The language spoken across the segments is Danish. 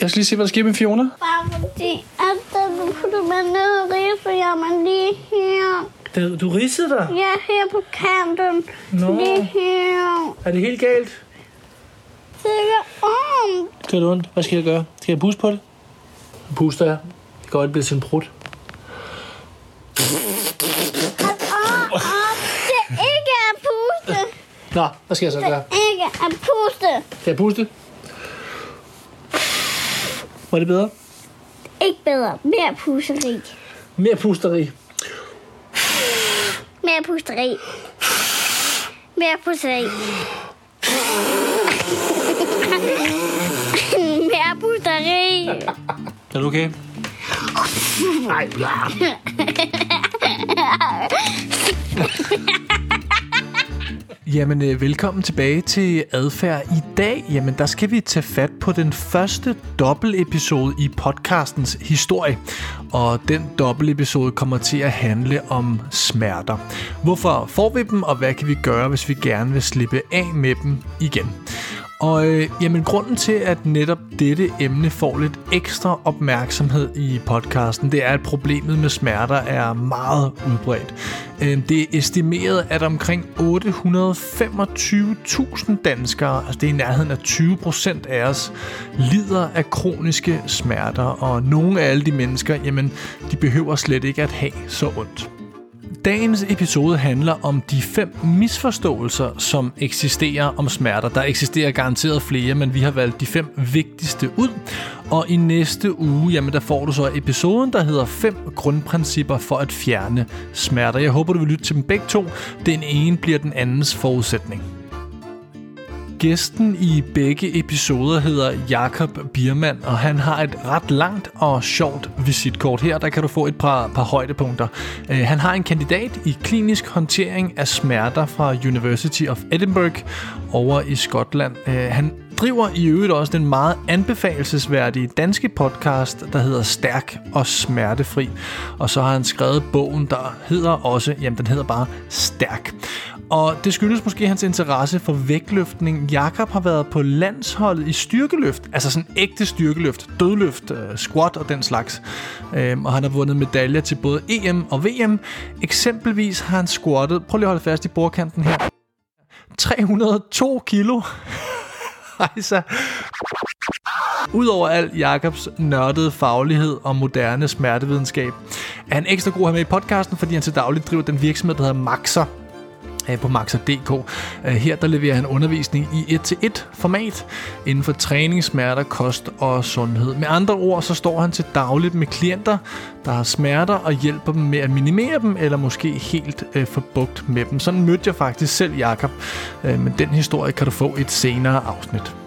Jeg skal lige se, hvad der sker med Fiona. Bare fordi, at du putter mig ned, ridser jeg mig lige her. Du, du ridsede dig. Ja, her på kanten. Nå. Lige her. Er det helt galt? Det er ondt. Det er ondt. Hvad skal jeg gøre? Skal jeg puste på det? Nu puster jeg. Det blive det er ikke at puste. Nå, hvad skal jeg så gøre? Ikke at puste. Skal jeg puste? Var det bedre? Ikke bedre. Mere pusteri. Mere pusteri. Mere pusteri. Mere pusteri. Mere pusteri. Er du okay? Nej, ja. Jamen, øh, velkommen tilbage til Adfærd. I dag, jamen, der skal vi tage fat på den første dobbeltepisode i podcastens historie. Og den dobbeltepisode kommer til at handle om smerter. Hvorfor får vi dem, og hvad kan vi gøre, hvis vi gerne vil slippe af med dem igen? Og øh, jamen, grunden til, at netop dette emne får lidt ekstra opmærksomhed i podcasten, det er, at problemet med smerter er meget udbredt. Øh, det er estimeret, at omkring 825.000 danskere, altså det er i nærheden af 20 procent af os, lider af kroniske smerter, og nogle af alle de mennesker, jamen, de behøver slet ikke at have så ondt. Dagens episode handler om de fem misforståelser, som eksisterer om smerter. Der eksisterer garanteret flere, men vi har valgt de fem vigtigste ud. Og i næste uge, jamen der får du så episoden, der hedder 5 grundprincipper for at fjerne smerter. Jeg håber, du vil lytte til dem begge to. Den ene bliver den andens forudsætning. Gæsten i begge episoder hedder Jakob Biermann, og han har et ret langt og sjovt visitkort. Her der kan du få et par, par højdepunkter. Uh, han har en kandidat i klinisk håndtering af smerter fra University of Edinburgh over i Skotland. Uh, han driver i øvrigt også den meget anbefalesværdige danske podcast, der hedder Stærk og Smertefri. Og så har han skrevet bogen, der hedder også, jamen den hedder bare Stærk. Og det skyldes måske hans interesse for vægtløftning. Jakob har været på landsholdet i styrkeløft, altså sådan ægte styrkeløft, dødløft, øh, squat og den slags. Um, og han har vundet medaljer til både EM og VM. Eksempelvis har han squattet, prøv lige at holde fast i bordkanten her, 302 kilo. Hejsa. Udover alt Jakobs nørdede faglighed og moderne smertevidenskab, er han ekstra god her med i podcasten, fordi han til dagligt driver den virksomhed, der hedder Maxer, Øh, på Maxer.dk. Øh, her der leverer han undervisning i 1-til-1 format inden for træning, smerter, kost og sundhed. Med andre ord, så står han til dagligt med klienter, der har smerter og hjælper dem med at minimere dem, eller måske helt øh, få bugt med dem. Sådan mødte jeg faktisk selv Jakob, øh, men den historie kan du få i et senere afsnit.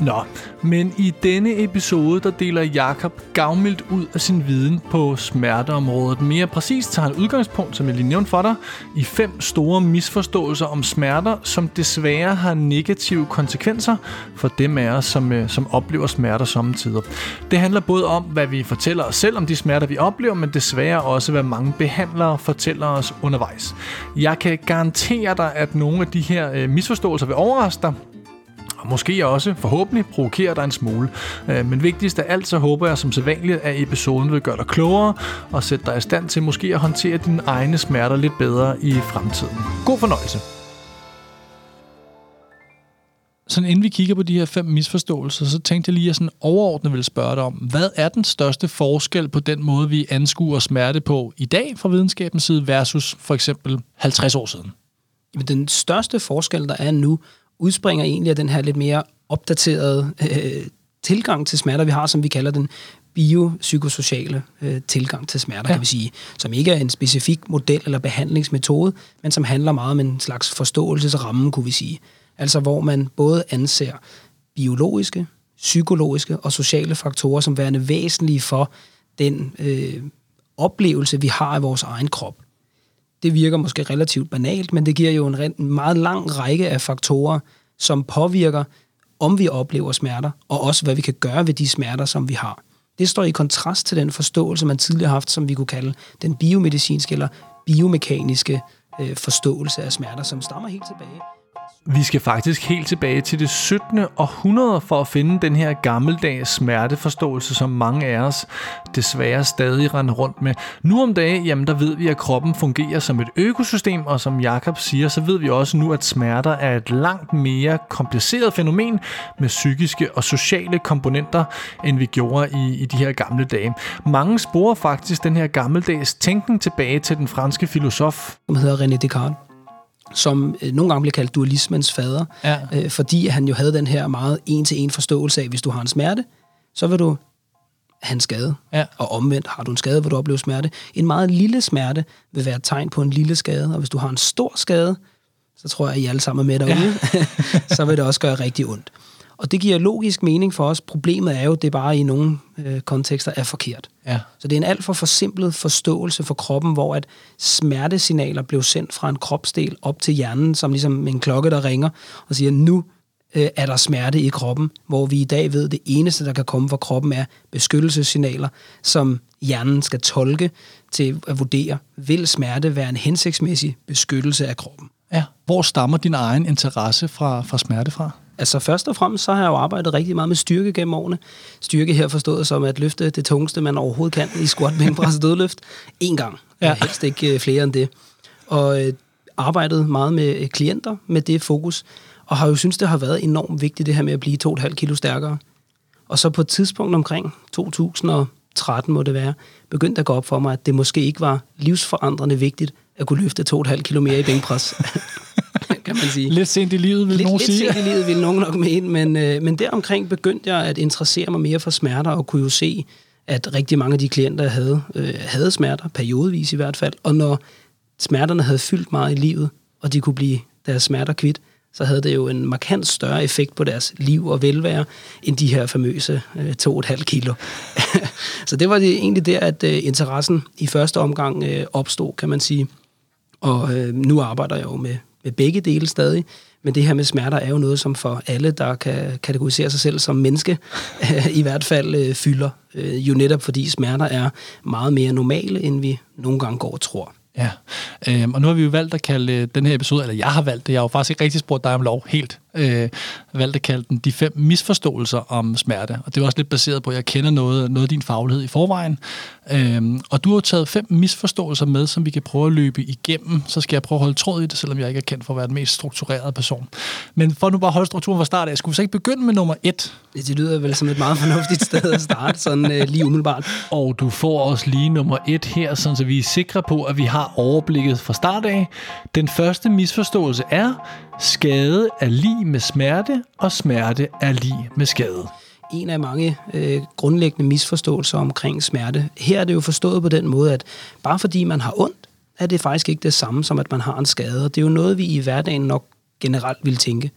Nå, men i denne episode, der deler Jakob gavmildt ud af sin viden på smerteområdet. Mere præcist tager han udgangspunkt, som jeg lige nævnte for dig, i fem store misforståelser om smerter, som desværre har negative konsekvenser for dem af os, som, øh, som oplever smerter samtidig. Det handler både om, hvad vi fortæller os selv om de smerter, vi oplever, men desværre også, hvad mange behandlere fortæller os undervejs. Jeg kan garantere dig, at nogle af de her øh, misforståelser vil overraske dig, og måske også forhåbentlig provokere dig en smule. Men vigtigst af alt, så håber jeg som sædvanligt, at episoden vil gøre dig klogere og sætte dig i stand til måske at håndtere dine egne smerter lidt bedre i fremtiden. God fornøjelse. Sådan inden vi kigger på de her fem misforståelser, så tænkte jeg lige, at jeg sådan overordnet vil spørge dig om, hvad er den største forskel på den måde, vi anskuer smerte på i dag fra videnskabens side versus for eksempel 50 år siden? Den største forskel, der er nu, udspringer egentlig af den her lidt mere opdaterede øh, tilgang til smerter, vi har, som vi kalder den biopsykosociale øh, tilgang til smerter, ja. kan vi sige, som ikke er en specifik model eller behandlingsmetode, men som handler meget om en slags forståelsesramme, kunne vi sige. Altså hvor man både anser biologiske, psykologiske og sociale faktorer som værende væsentlige for den øh, oplevelse, vi har af vores egen krop. Det virker måske relativt banalt, men det giver jo en meget lang række af faktorer, som påvirker, om vi oplever smerter, og også hvad vi kan gøre ved de smerter, som vi har. Det står i kontrast til den forståelse, man tidligere har haft, som vi kunne kalde den biomedicinske eller biomekaniske øh, forståelse af smerter, som stammer helt tilbage. Vi skal faktisk helt tilbage til det 17. århundrede for at finde den her gammeldags smerteforståelse, som mange af os desværre stadig render rundt med. Nu om dagen, jamen der ved vi, at kroppen fungerer som et økosystem, og som Jakob siger, så ved vi også nu, at smerter er et langt mere kompliceret fænomen med psykiske og sociale komponenter, end vi gjorde i, i de her gamle dage. Mange sporer faktisk den her gammeldags tænkning tilbage til den franske filosof. Som hedder René Descartes som øh, nogle gange bliver kaldt dualismens fader, ja. øh, fordi han jo havde den her meget en-til-en forståelse af, hvis du har en smerte, så vil du have en skade. Ja. Og omvendt, har du en skade, vil du opleve smerte. En meget lille smerte vil være et tegn på en lille skade, og hvis du har en stor skade, så tror jeg, at I alle sammen er med derude, ja. så vil det også gøre rigtig ondt. Og det giver logisk mening for os. Problemet er jo, at det bare i nogle øh, kontekster er forkert. Ja. Så det er en alt for forsimplet forståelse for kroppen, hvor at smertesignaler blev sendt fra en kropsdel op til hjernen, som ligesom en klokke, der ringer og siger, nu øh, er der smerte i kroppen, hvor vi i dag ved, at det eneste, der kan komme fra kroppen, er beskyttelsessignaler, som hjernen skal tolke til at vurdere, vil smerte være en hensigtsmæssig beskyttelse af kroppen. Ja. Hvor stammer din egen interesse fra, fra smerte fra? Altså først og fremmest, så har jeg jo arbejdet rigtig meget med styrke gennem årene. Styrke her forstået som at løfte det tungeste, man overhovedet kan i squat, bænkpres og dødløft. En gang. Ja. Helst ikke øh, flere end det. Og øh, arbejdet meget med øh, klienter med det fokus. Og har jo synes det har været enormt vigtigt, det her med at blive 2,5 kilo stærkere. Og så på et tidspunkt omkring 2013 må det være, begyndte at gå op for mig, at det måske ikke var livsforandrende vigtigt at kunne løfte 2,5 kilo mere i bænkpres. kan man sige. Lidt sent i livet, vil lidt, nogen lidt sige. Lidt sent i livet, vil nogen nok mene, men, øh, men deromkring begyndte jeg at interessere mig mere for smerter, og kunne jo se, at rigtig mange af de klienter, jeg havde, øh, havde smerter, periodevis i hvert fald, og når smerterne havde fyldt meget i livet, og de kunne blive deres smerter kvidt, så havde det jo en markant større effekt på deres liv og velvære, end de her famøse øh, 2,5 kilo. så det var det egentlig der, at øh, interessen i første omgang øh, opstod, kan man sige. Og øh, nu arbejder jeg jo med med begge dele stadig. Men det her med smerter er jo noget, som for alle, der kan kategorisere sig selv som menneske, i hvert fald øh, fylder. Øh, jo netop fordi smerter er meget mere normale, end vi nogle gange går og tror. Ja, øhm, og nu har vi jo valgt at kalde øh, den her episode, eller jeg har valgt det, jeg har jo faktisk ikke rigtig spurgt dig om lov helt, øh, valgt at kalde den de fem misforståelser om smerte. Og det er også lidt baseret på, at jeg kender noget, noget af din faglighed i forvejen. Øhm, og du har taget fem misforståelser med, som vi kan prøve at løbe igennem. Så skal jeg prøve at holde tråd i det, selvom jeg ikke er kendt for at være den mest strukturerede person. Men for nu bare at holde strukturen fra start af, skulle vi så ikke begynde med nummer et? Det lyder vel som et meget fornuftigt sted at starte, sådan øh, lige umiddelbart. Og du får også lige nummer et her, så vi er sikre på, at vi har overblikket fra start af. Den første misforståelse er, skade er lige med smerte, og smerte er lige med skade en af mange øh, grundlæggende misforståelser omkring smerte. Her er det jo forstået på den måde, at bare fordi man har ondt, er det faktisk ikke det samme som, at man har en skade. Og det er jo noget, vi i hverdagen nok generelt vil tænke.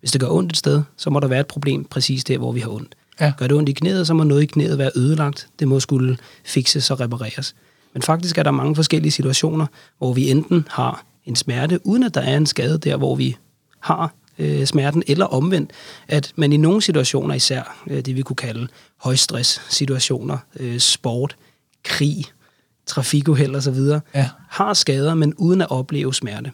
Hvis det gør ondt et sted, så må der være et problem præcis der, hvor vi har ondt. Ja. Gør det ondt i knæet, så må noget i knæet være ødelagt. Det må skulle fikses og repareres. Men faktisk er der mange forskellige situationer, hvor vi enten har en smerte, uden at der er en skade der, hvor vi har øh, smerten, eller omvendt, at man i nogle situationer, især øh, det vi kunne kalde højstress-situationer, øh, sport, krig, trafikuheld osv., ja. har skader, men uden at opleve smerte.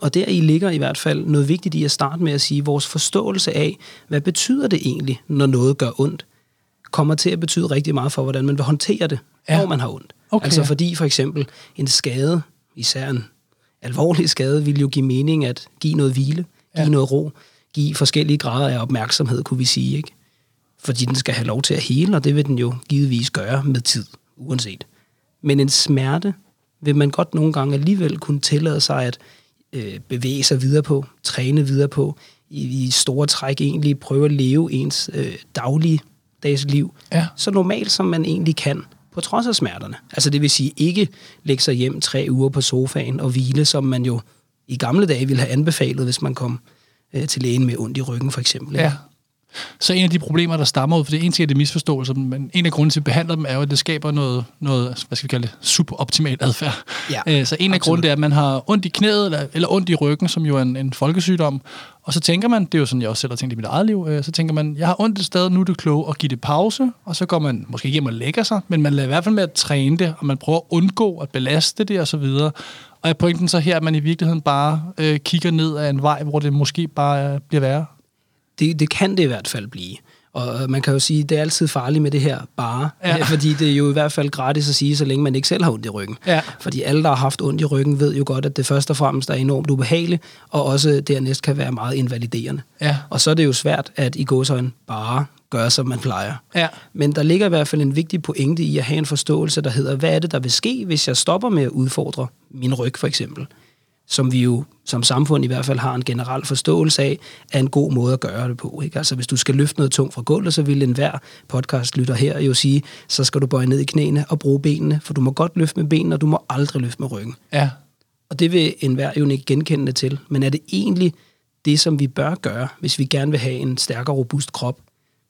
Og der i ligger i hvert fald noget vigtigt i at starte med at sige, vores forståelse af, hvad betyder det egentlig, når noget gør ondt, kommer til at betyde rigtig meget for, hvordan man vil håndtere det, ja. når man har ondt. Okay. Altså fordi for eksempel en skade, især en alvorlig skade, vil jo give mening at give noget hvile, give ja. noget ro, give forskellige grader af opmærksomhed, kunne vi sige, ikke? Fordi den skal have lov til at hele, og det vil den jo givetvis gøre med tid, uanset. Men en smerte vil man godt nogle gange alligevel kunne tillade sig at øh, bevæge sig videre på, træne videre på, i, i store træk egentlig prøve at leve ens øh, daglige dags liv, ja. så normalt som man egentlig kan, på trods af smerterne. Altså det vil sige ikke lægge sig hjem tre uger på sofaen og hvile, som man jo i gamle dage ville have anbefalet, hvis man kom øh, til lægen med ondt i ryggen, for eksempel. Ja. Så en af de problemer, der stammer ud, for det er en ting, er det misforståelser, men en af grunden til, at vi behandler dem, er jo, at det skaber noget, noget hvad skal vi kalde det, suboptimal adfærd. Ja, Øh, så en af absolut. grunden er, at man har ondt i knæet, eller, eller ondt i ryggen, som jo er en, en folkesygdom, og så tænker man, det er jo sådan, jeg også selv har tænkt i mit eget liv, øh, så tænker man, jeg har ondt et sted, nu er det klogt at give det pause, og så går man måske hjem og lægger sig, men man lader i hvert fald med at træne det, og man prøver at undgå at belaste det og så videre. Og er pointen så her, at man i virkeligheden bare øh, kigger ned ad en vej, hvor det måske bare øh, bliver værre? Det, det kan det i hvert fald blive. Og man kan jo sige, det er altid farligt med det her bare, ja. fordi det er jo i hvert fald gratis at sige, så længe man ikke selv har ondt i ryggen. Ja. Fordi alle, der har haft ondt i ryggen, ved jo godt, at det først og fremmest er enormt ubehageligt, og også dernæst kan være meget invaliderende. Ja. Og så er det jo svært at i gåsøjne bare gøre, som man plejer. Ja. Men der ligger i hvert fald en vigtig pointe i at have en forståelse, der hedder, hvad er det, der vil ske, hvis jeg stopper med at udfordre min ryg, for eksempel? Som vi jo som samfund i hvert fald har en generel forståelse af, er en god måde at gøre det på. Ikke? Altså hvis du skal løfte noget tungt fra gulvet, så vil enhver podcastlytter her jo sige, så skal du bøje ned i knæene og bruge benene, for du må godt løfte med benene, og du må aldrig løfte med ryggen. Ja. Og det vil enhver jo ikke genkende til. Men er det egentlig det, som vi bør gøre, hvis vi gerne vil have en stærkere, robust krop?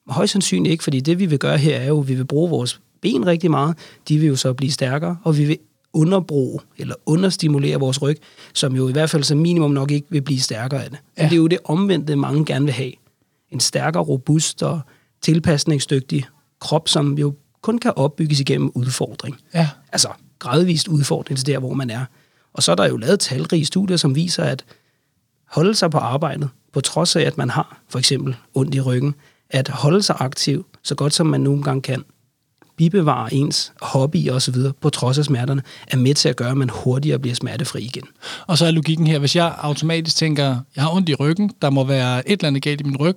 Højst sandsynligt ikke, fordi det, vi vil gøre her, er jo, at vi vil bruge vores ben rigtig meget. De vil jo så blive stærkere, og vi vil underbruge eller understimulere vores ryg, som jo i hvert fald som minimum nok ikke vil blive stærkere af det. Men Ja. det er jo det omvendte, mange gerne vil have. En stærkere, robust og tilpasningsdygtig krop, som jo kun kan opbygges igennem udfordring Ja. altså gradvist udfordring til der, hvor man er. Og så er der jo lavet talrige studier, som viser, at holde sig på arbejdet, på trods af, at man har for eksempel ondt i ryggen, at holde sig aktiv, så godt som man nogle gange kan, bibevare ens hobby og så videre, på trods af smerterne, er med til at gøre, at man hurtigere bliver smertefri igen. Og så er logikken her, hvis jeg automatisk tænker, jeg har ondt i ryggen, der må være et eller andet galt i min ryg,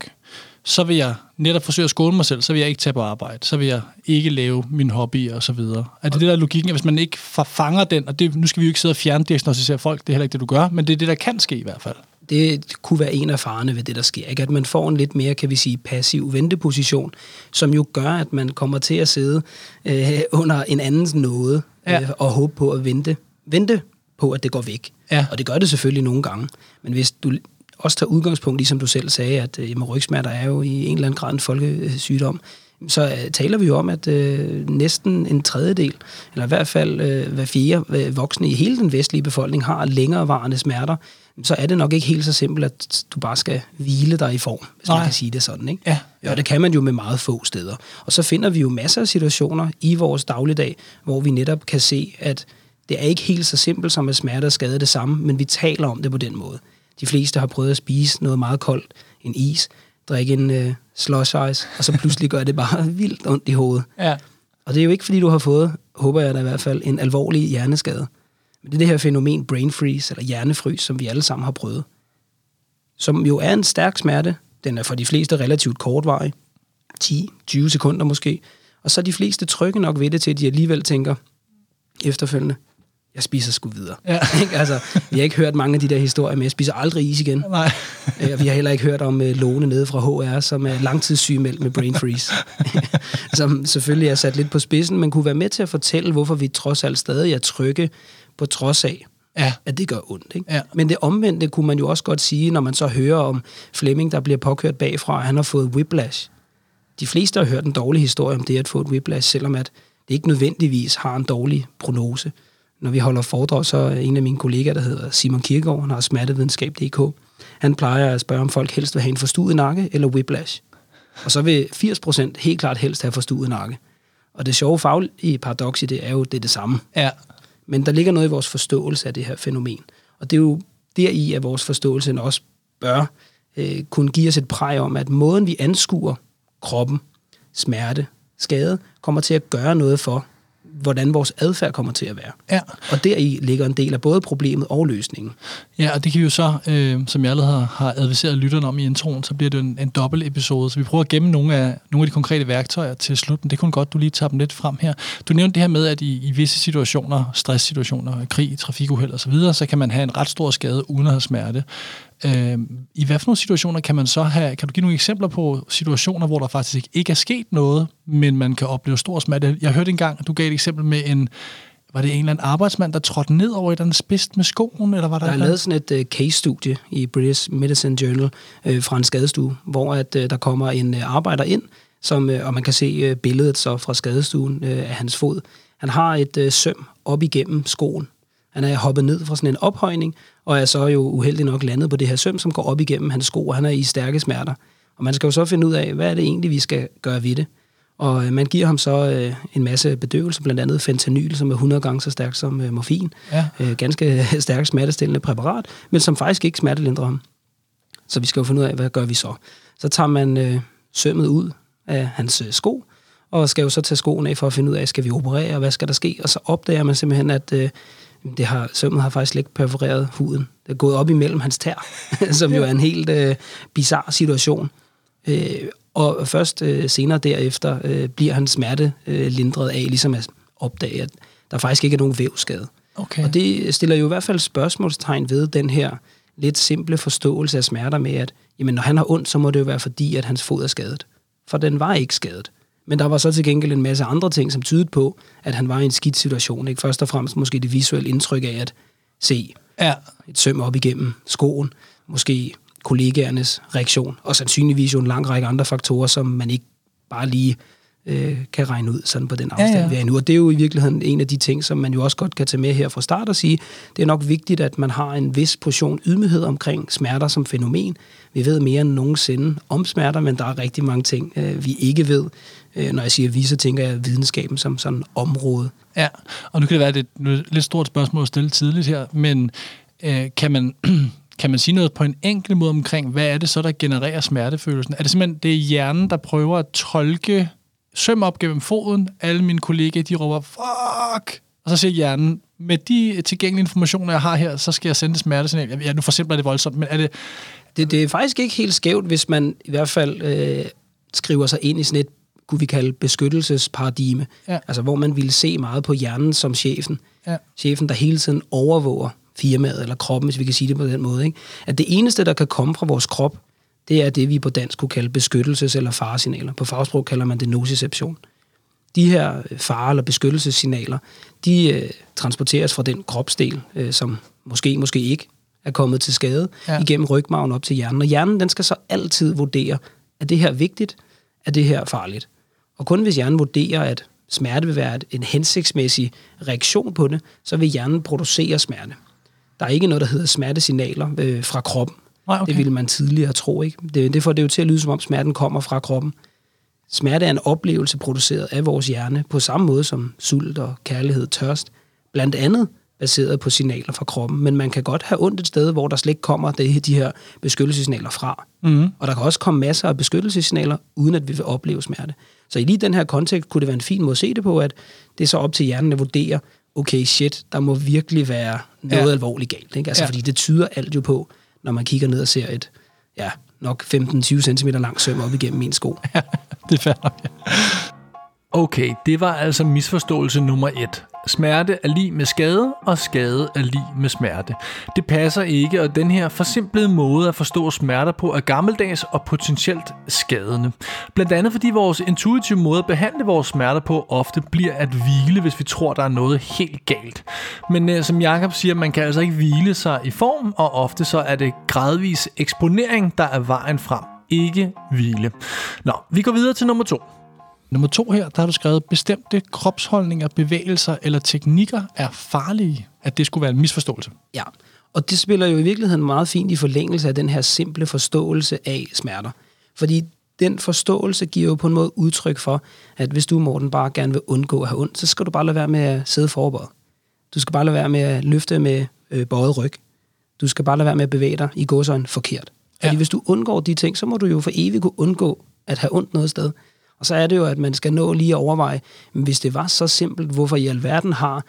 så vil jeg netop forsøge at skåne mig selv, så vil jeg ikke tage på arbejde, så vil jeg ikke lave min hobby og så videre. Er det det, der er logikken, at hvis man ikke fanger den, og det, nu skal vi jo ikke sidde og fjerndiagnostisere folk, det er heller ikke det, du gør, men det er det, der kan ske i hvert fald. Det kunne være en af farerne ved det, der sker. Ikke? At man får en lidt mere, kan vi sige, passiv venteposition, som jo gør, at man kommer til at sidde øh, under en andens nåde Ja. øh, og håbe på at vente, vente på, at det går væk. Ja. Og det gør det selvfølgelig nogle gange. Men hvis du også tager udgangspunkt, ligesom du selv sagde, at øh, rygsmerter er jo i en eller anden grad en folkesygdom, så øh, taler vi jo om, at øh, næsten en tredjedel, eller i hvert fald øh, hver fjerde øh, voksne i hele den vestlige befolkning har længerevarende smerter, så er det nok ikke helt så simpelt, at du bare skal hvile dig i form, hvis Nej. man kan sige det sådan. Ikke? Ja. Ja, og det kan man jo med meget få steder. Og så finder vi jo masser af situationer i vores dagligdag, hvor vi netop kan se, at det er ikke helt så simpelt som at smerte og skade det samme, men vi taler om det på den måde. De fleste har prøvet at spise noget meget koldt, en is, drikke en øh, slush ice, og så pludselig gør det bare vildt ondt i hovedet. Ja. Og det er jo ikke, fordi du har fået, håber jeg da i hvert fald, en alvorlig hjerneskade. Men det er det her fænomen brain freeze, eller hjernefrys, som vi alle sammen har prøvet. Som jo er en stærk smerte. Den er for de fleste relativt kortvarig. 10-20 sekunder måske. Og så er de fleste trygge nok ved det til, at de alligevel tænker efterfølgende, jeg spiser sgu videre. Ja. Ikke? altså, vi har ikke hørt mange af de der historier med, jeg spiser aldrig is igen. Nej. Øh, og vi har heller ikke hørt om uh, Lone nede fra HR, som er langtidssygemeldt med brain freeze. som selvfølgelig er sat lidt på spidsen, men kunne være med til at fortælle, hvorfor vi trods alt stadig er trygge, på trods af, Ja. at det gør ondt. Ikke? Ja. Men det omvendte kunne man jo også godt sige, når man så hører om Flemming, der bliver påkørt bagfra, at han har fået whiplash. De fleste har hørt en dårlig historie om det at få et whiplash, selvom at det ikke nødvendigvis har en dårlig prognose. Når vi holder foredrag, så er en af mine kollegaer, der hedder Simon Kirkegaard, han har smertevidenskab.dk, han plejer at spørge, om folk helst vil have en forstuet nakke eller whiplash. Og så vil 80% helt klart helst have forstuet nakke. Og det sjove faglige paradoks i det er jo, det er det samme. Ja. Men der ligger noget i vores forståelse af det her fænomen. Og det er jo deri, at vores forståelse også bør øh, kunne give os et præg om, at måden vi anskuer kroppen, smerte, skade, kommer til at gøre noget for, hvordan vores adfærd kommer til at være. Ja. Og deri ligger en del af både problemet og løsningen. Ja, og det kan vi jo så, øh, som jeg allerede har, adviseret lytterne om i introen, så bliver det en, en dobbelt episode. Så vi prøver at gemme nogle af, nogle af de konkrete værktøjer til slut, men det kunne godt, du lige tager dem lidt frem her. Du nævnte det her med, at i, i visse situationer, stresssituationer, krig, trafikuheld osv., så, videre, så kan man have en ret stor skade uden at have smerte. Øh, I hvad for nogle situationer kan man så have, kan du give nogle eksempler på situationer, hvor der faktisk ikke er sket noget, men man kan opleve stor smerte? Jeg hørte engang, at du gav et eksempel med en, var det en eller anden arbejdsmand, der trådte ned over et eller andet spidst med skoen, eller var der Der er lavet sådan et uh, case-studie i British Medicine Journal uh, fra en skadestue, hvor at uh, der kommer en uh, arbejder ind, som, uh, og man kan se uh, billedet så fra skadestuen uh, af hans fod. Han har et uh, søm op igennem skoen. Han er hoppet ned fra sådan en ophøjning, og er så jo uheldig nok landet på det her søm, som går op igennem hans sko, og han er i stærke smerter. Og man skal jo så finde ud af, hvad er det egentlig, vi skal gøre ved det. Og øh, man giver ham så øh, en masse bedøvelse, blandt andet fentanyl, som er 100 gange så stærkt som øh, morfin. Ja. Øh, ganske stærkt smertestillende præparat, men som faktisk ikke smertelindrer ham. Så vi skal jo finde ud af, hvad gør vi så? Så tager man øh, sømmet ud af hans øh, sko, og skal jo så tage skoene af for at finde ud af, skal vi operere, hvad skal der ske? Og så opdager man simpelthen, at øh, det har, sømmet har faktisk ikke perforeret huden. Det er gået op imellem hans tær, som jo er en helt øh, bizarre situation. Øh, og først øh, senere derefter øh, bliver hans smerte øh, lindret af, ligesom at opdage, at der faktisk ikke er nogen vævskade. Okay. Og det stiller jo i hvert fald spørgsmålstegn ved den her lidt simple forståelse af smerter med, at jamen, når han har ondt, så må det jo være fordi, at hans fod er skadet. For den var ikke skadet. Men der var så til gengæld en masse andre ting, som tydede på, at han var i en skidt situation. Ikke? Først og fremmest måske det visuelle indtryk af at se Ja, et søm op igennem skoen, måske kollegaernes reaktion, og sandsynligvis jo en lang række andre faktorer, som man ikke bare lige øh, kan regne ud sådan på den afstand, Ja, ja, vi er nu. Og det er jo i virkeligheden en af de ting, som man jo også godt kan tage med her fra start og sige, det er nok vigtigt, at man har en vis portion ydmyghed omkring smerter som fænomen. Vi ved mere end nogensinde om smerter, men der er rigtig mange ting, øh, vi ikke ved. Øh, når jeg siger vi, så tænker jeg videnskaben som sådan område. ja. Og nu kan det være, at det er et lidt stort spørgsmål at stille tidligt her, men øh, kan man... Kan man sige noget på en enkel måde omkring, hvad er det så, der genererer smertefølelsen? Er det simpelthen det er hjernen, der prøver at tolke søm op gennem foden? Alle mine kollegaer, de råber, fuck! Og så siger hjernen, med de tilgængelige informationer, jeg har her, så skal jeg sende smertesignal. Ja, nu forsimpler det voldsomt, men er det... Det, det er faktisk ikke helt skævt, hvis man i hvert fald øh, skriver sig ind i sådan et, kunne vi kalde beskyttelsesparadigme. Ja. Altså, hvor man ville se meget på hjernen som chefen. Ja. Chefen, der hele tiden overvåger firmaet eller kroppen, hvis vi kan sige det på den måde. Ikke? At det eneste, der kan komme fra vores krop, det er det, vi på dansk kunne kalde beskyttelses- eller faresignaler. På fagsprog kalder man det nociception. De her øh, fare- eller beskyttelsessignaler, de øh, transporteres fra den kropsdel, øh, som måske, måske ikke er kommet til skade, Ja. igennem rygmarven op til hjernen. Og hjernen, den skal så altid vurdere, er det her vigtigt, er det her farligt. Og kun hvis hjernen vurderer, at smerte vil være en hensigtsmæssig reaktion på det, så vil hjernen producere smerte. Der er ikke noget, der hedder smertesignaler øh, fra kroppen. Nej, okay. Det ville man tidligere tro, ikke? Det, det får det jo til at lyde, som om smerten kommer fra kroppen. Smerte er en oplevelse produceret af vores hjerne, på samme måde som sult og kærlighed, tørst. Blandt andet baseret på signaler fra kroppen. Men man kan godt have ondt et sted, hvor der slet ikke kommer det, de her beskyttelsessignaler fra. Mm. Og der kan også komme masser af beskyttelsessignaler, uden at vi vil opleve smerte. Så i lige den her kontekst kunne det være en fin måde at se det på, at det er så op til hjernen at vurdere, okay, shit, der må virkelig være noget Ja. alvorligt galt. Ikke? Altså, Ja. Fordi det tyder alt jo på, når man kigger ned og ser et, ja, nok 15-20 cm langt søm op igennem min sko. Det er fair nok, ja. Okay, det var altså misforståelse nummer et. Smerte er lige med skade, og skade er lige med smerte. Det passer ikke, og den her forsimplede måde at forstå smerter på er gammeldags og potentielt skadende. Blandt andet fordi vores intuitive måde at behandle vores smerter på ofte bliver at hvile, hvis vi tror, der er noget helt galt. Men øh, som Jakob siger, man kan altså ikke hvile sig i form, og ofte så er det gradvis eksponering, der er vejen frem. Ikke hvile. Nå, vi går videre til nummer to. Nummer to her, der har du skrevet, bestemte kropsholdninger, bevægelser eller teknikker er farlige. At det skulle være en misforståelse. Ja, og det spiller jo i virkeligheden meget fint i forlængelse af den her simple forståelse af smerter. Fordi den forståelse giver jo på en måde udtryk for, at hvis du, Morten, bare gerne vil undgå at have ondt, så skal du bare lade være med at sidde forberedt. Du skal bare lade være med at løfte med øh, bøjet ryg. Du skal bare lade være med at bevæge dig i gåsøjne forkert. Fordi ja. hvis du undgår de ting, så må du jo for evigt kunne undgå at have ondt noget sted. Og så er det jo, at man skal nå lige at overveje, men hvis det var så simpelt, hvorfor i alverden har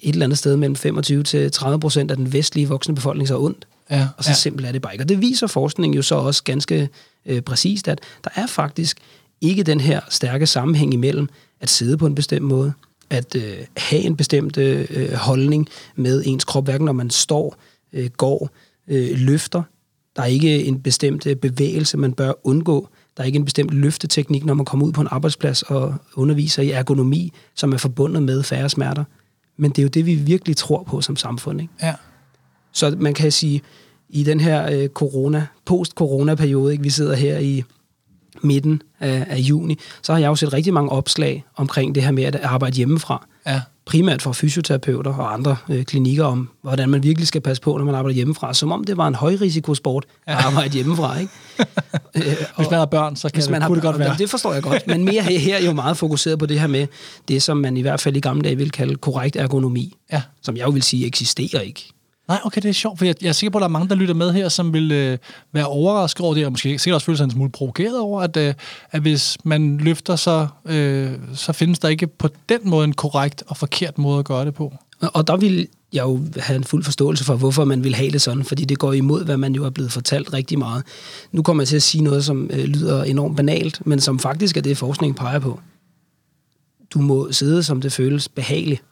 et eller andet sted mellem 25 til 30 procent af den vestlige voksne befolkning så ondt? Ja, Og så ja. simpelt er det bare ikke. Og det viser forskningen jo så også ganske øh, præcist, at der er faktisk ikke den her stærke sammenhæng imellem at sidde på en bestemt måde, at øh, have en bestemt øh, holdning med ens krop, hverken når man står, øh, går, øh, løfter. Der er ikke en bestemt øh, bevægelse, man bør undgå. Der er ikke en bestemt løfteteknik, når man kommer ud på en arbejdsplads og underviser i ergonomi, som er forbundet med færre smerter. Men det er jo det, vi virkelig tror på som samfund. Ikke? Ja. Så man kan sige, i den her øh, corona, post-corona-periode, ikke? vi sidder her i midten af, af juni, så har jeg jo set rigtig mange opslag omkring det her med at arbejde hjemmefra. Ja. Primært for fysioterapeuter og andre øh, klinikker om, hvordan man virkelig skal passe på, når man arbejder hjemmefra. Som om det var en højrisikosport at arbejde hjemmefra. Ikke? øh, Hvis man har børn, så kan hvis det, man har, kunne det godt være. Det forstår jeg godt, men mere her, her er jo meget fokuseret på det her med det, som man i hvert fald i gamle dage vil kalde korrekt ergonomi, Ja. som jeg jo vil sige eksisterer ikke. Nej, okay, det er sjovt, for jeg, jeg er sikker på, at der er mange, der lytter med her, som vil øh, være overrasket over det, og måske sikkert også føle sig en smule provokeret over, at, øh, at hvis man løfter, så, øh, så findes der ikke på den måde en korrekt og forkert måde at gøre det på. Og og der vil jeg jo have en fuld forståelse for, hvorfor man vil have det sådan, fordi det går imod, hvad man jo er blevet fortalt rigtig meget. Nu kommer jeg til at sige noget, som øh, lyder enormt banalt, men som faktisk er det, forskningen peger på. Du må sidde, som det føles behageligt.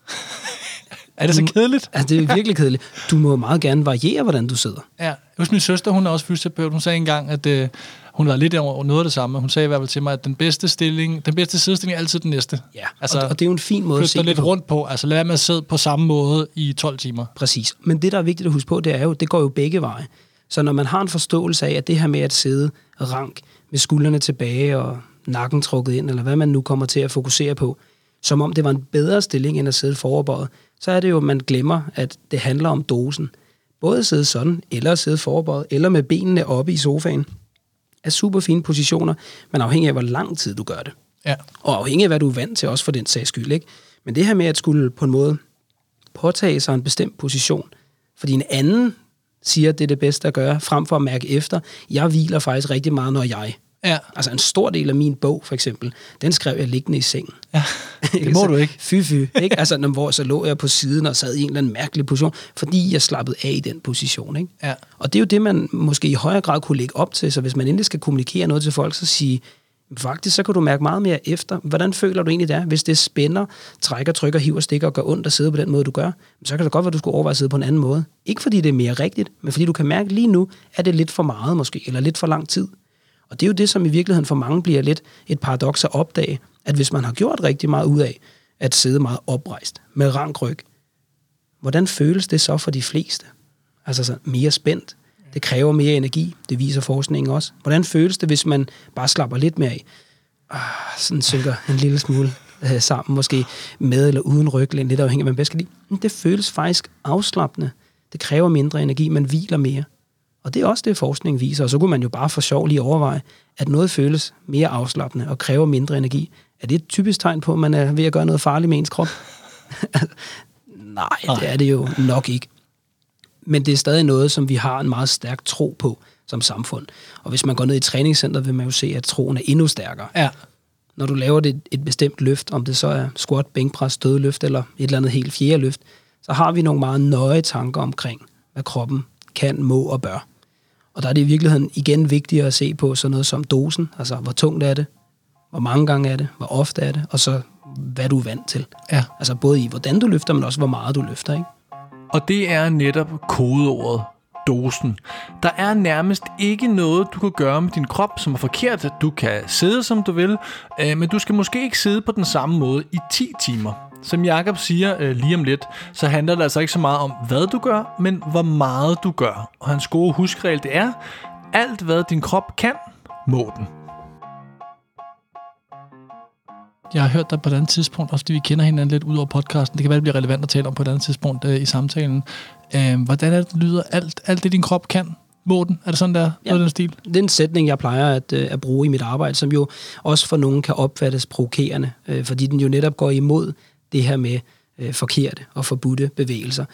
Er det så kedeligt? Altså, det er virkelig kedeligt. Du må meget gerne variere, hvordan du sidder. Ja. Hos min søster, hun er også fysioterapeut, hun sagde engang, at øh, hun var lidt over noget af det samme. Hun sagde i hvert fald til mig, at den bedste stilling, den bedste sidestilling er altid den næste. Ja, altså, og, og det er jo en fin måde at se lidt på. rundt på. Altså lad være med at sidde på samme måde i 12 timer. Præcis. Men det, der er vigtigt at huske på, det er jo, det går jo begge veje. Så når man har en forståelse af, at det her med at sidde rank med skuldrene tilbage og nakken trukket ind, eller hvad man nu kommer til at fokusere på, som om det var en bedre stilling end at sidde foroverbøjet, så er det jo, at man glemmer, at det handler om dosen. Både at sidde sådan, eller sidde foroverbøjet, eller med benene oppe i sofaen, er super fine positioner, men afhængig af, hvor lang tid du gør det. Ja. Og afhængig af, hvad du er vant til, også for den sags skyld. Ikke? Men det her med at skulle på en måde påtage sig en bestemt position, fordi en anden siger, at det er det bedste at gøre, frem for at mærke efter. Jeg hviler faktisk rigtig meget, når jeg. Ja. Altså en stor del af min bog, for eksempel, den skrev jeg liggende i sengen. ja. Det må du ikke. Fy, fy. Ikke? Altså, når, hvor så lå jeg på siden og sad i en eller anden mærkelig position, fordi jeg slappede af i den position. Ikke? Ja. Og det er jo det, man måske i højere grad kunne lægge op til. Så hvis man endelig skal kommunikere noget til folk, så sige, faktisk så kan du mærke meget mere efter, hvordan føler du egentlig det er? Hvis det spænder, trækker, trykker, hiver, stikker og gør ondt at sidde på den måde, du gør, så kan det godt være, at du skulle overveje at sidde på en anden måde. Ikke fordi det er mere rigtigt, men fordi du kan mærke lige nu, at det er lidt for meget måske, eller lidt for lang tid. Og det er jo det, som i virkeligheden for mange bliver lidt et paradoks at opdage, at hvis man har gjort rigtig meget ud af at sidde meget oprejst, med rank ryg, hvordan føles det så for de fleste? Altså så mere spændt. Det kræver mere energi. Det viser forskningen også. Hvordan føles det, hvis man bare slapper lidt mere af? Ah, sådan synker en lille smule øh, sammen, måske med eller uden ryglæn, lidt afhængig af, hvad man bedst kan lide. Det føles faktisk afslappende. Det kræver mindre energi, man hviler mere. Og det er også det, forskningen viser. Og så kunne man jo bare for sjov lige overveje, at noget føles mere afslappende og kræver mindre energi. Er det et typisk tegn på, at man er ved at gøre noget farligt med ens krop? Nej, det er det jo nok ikke. Men det er stadig noget, som vi har en meget stærk tro på som samfund. Og hvis man går ned i træningscenter, vil man jo se, at troen er endnu stærkere. Ja. Når du laver det et bestemt løft, om det så er squat, bænkpres, dødløft eller et eller andet helt fjerde løft, så har vi nogle meget nøje tanker omkring, hvad kroppen kan, må og bør. Og der er det i virkeligheden igen vigtigere at se på sådan noget som dosen, altså hvor tungt er det, hvor mange gange er det, hvor ofte er det, og så hvad du er vant til. Ja. Altså både i hvordan du løfter, men også hvor meget du løfter, ikke? Og det er netop kodeordet dosen. Der er nærmest ikke noget, du kan gøre med din krop, som er forkert. Du kan sidde, som du vil, øh, men du skal måske ikke sidde på den samme måde i 10 timer. Som Jakob siger øh, lige om lidt, så handler det altså ikke så meget om, hvad du gør, men hvor meget du gør. Og hans gode huskregel, det er, alt hvad din krop kan, må den. Jeg har hørt dig på et andet tidspunkt, også fordi vi kender hinanden lidt ud over podcasten. Det kan være, det bliver relevant at tale om på et andet tidspunkt øh, i samtalen. Øh, hvordan er det, lyder? Alt, alt det, din krop kan, må den? Er det sådan, der? Ja. Noget af den stil? Det er en sætning, jeg plejer at, øh, at bruge i mit arbejde, som jo også for nogen kan opfattes provokerende, øh, fordi den jo netop går imod det her med øh, forkerte og forbudte bevægelser.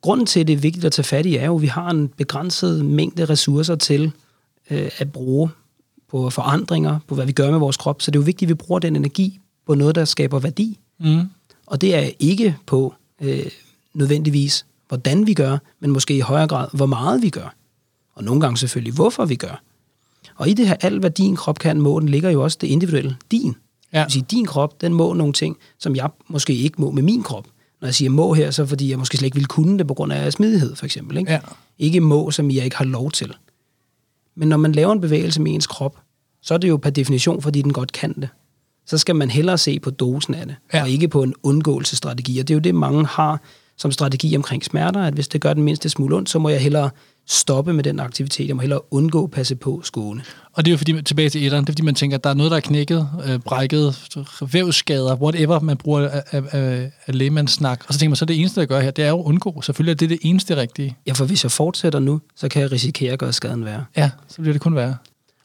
Grunden til, at det er vigtigt at tage fat i, er jo, at vi har en begrænset mængde ressourcer til øh, at bruge på forandringer, på hvad vi gør med vores krop. Så det er jo vigtigt, at vi bruger den energi på noget, der skaber værdi. Mm. Og det er ikke på øh, nødvendigvis, hvordan vi gør, men måske i højere grad, hvor meget vi gør. Og nogle gange selvfølgelig, hvorfor vi gør. Og i det her, alt hvad din krop kan må, den ligger jo også det individuelle, din. Ja. Det vil sige, din krop, den må nogle ting, som jeg måske ikke må med min krop. Når jeg siger må her, så fordi jeg måske slet ikke vil kunne det på grund af smidighed, for eksempel. Ikke? Ja. ikke må, som jeg ikke har lov til. Men når man laver en bevægelse med ens krop, så er det jo per definition, fordi den godt kan det. så skal man hellere se på dosen af det, ja. og ikke på en undgåelsesstrategi. Og det er jo det, mange har som strategi omkring smerter, at hvis det gør den mindste smule ondt, så må jeg hellere stoppe med den aktivitet. Jeg må hellere undgå, passe på, skåne. Og det er jo fordi, tilbage til etteren, det er fordi, man tænker, at der er noget, der er knækket, øh, brækket, vævsskader, whatever man bruger af, af, af, af lægemandssnak. Og så tænker man, så det eneste, der gør her, det er jo at undgå. Selvfølgelig er det det eneste rigtige. Ja, for hvis jeg fortsætter nu, så kan jeg risikere at gøre skaden værre. Ja, så bliver det kun værre.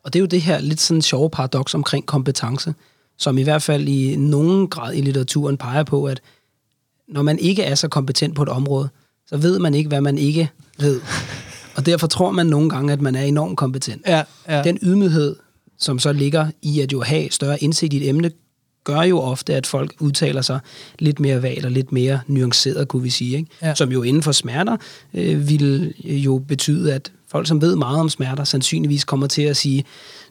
Og det er jo det her lidt sådan sjove paradoks omkring kompetence, som i hvert fald i nogen grad i litteraturen peger på, at når man ikke er så kompetent på et område, så ved man ikke, hvad man ikke ved. Og derfor tror man nogle gange, at man er enormt kompetent. Ja, ja. Den ydmyghed, som så ligger i at jo have større indsigt i et emne, gør jo ofte, at folk udtaler sig lidt mere vagt og lidt mere nuanceret, kunne vi sige. Ikke? Ja. Som jo inden for smerter øh, vil jo betyde, at folk, som ved meget om smerter, sandsynligvis kommer til at sige,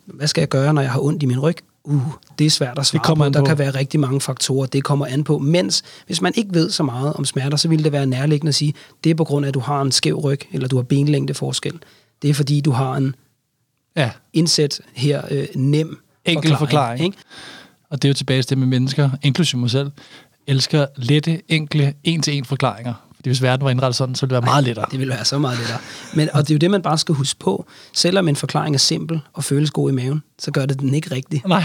hvad skal jeg gøre, når jeg har ondt i min ryg? Uh, det er svært at svare kommer på. Der på. kan være rigtig mange faktorer, det kommer an på. Mens hvis man ikke ved så meget om smerter, så vil det være nærliggende at sige, det er på grund af, at du har en skæv ryg, eller du har benlængdeforskel. Det er fordi, du har en ja. indsæt her øh, nem Enkel forklaring. Ikke? Og det er jo tilbage til det med mennesker, inklusive mig selv, elsker lette, enkle, en-til-en forklaringer. Fordi hvis verden var indrettet sådan, så ville det være meget lettere. Det vil være så meget lettere. Men, og det er jo det, man bare skal huske på. Selvom en forklaring er simpel og føles god i maven, så gør det den ikke rigtig. Nej.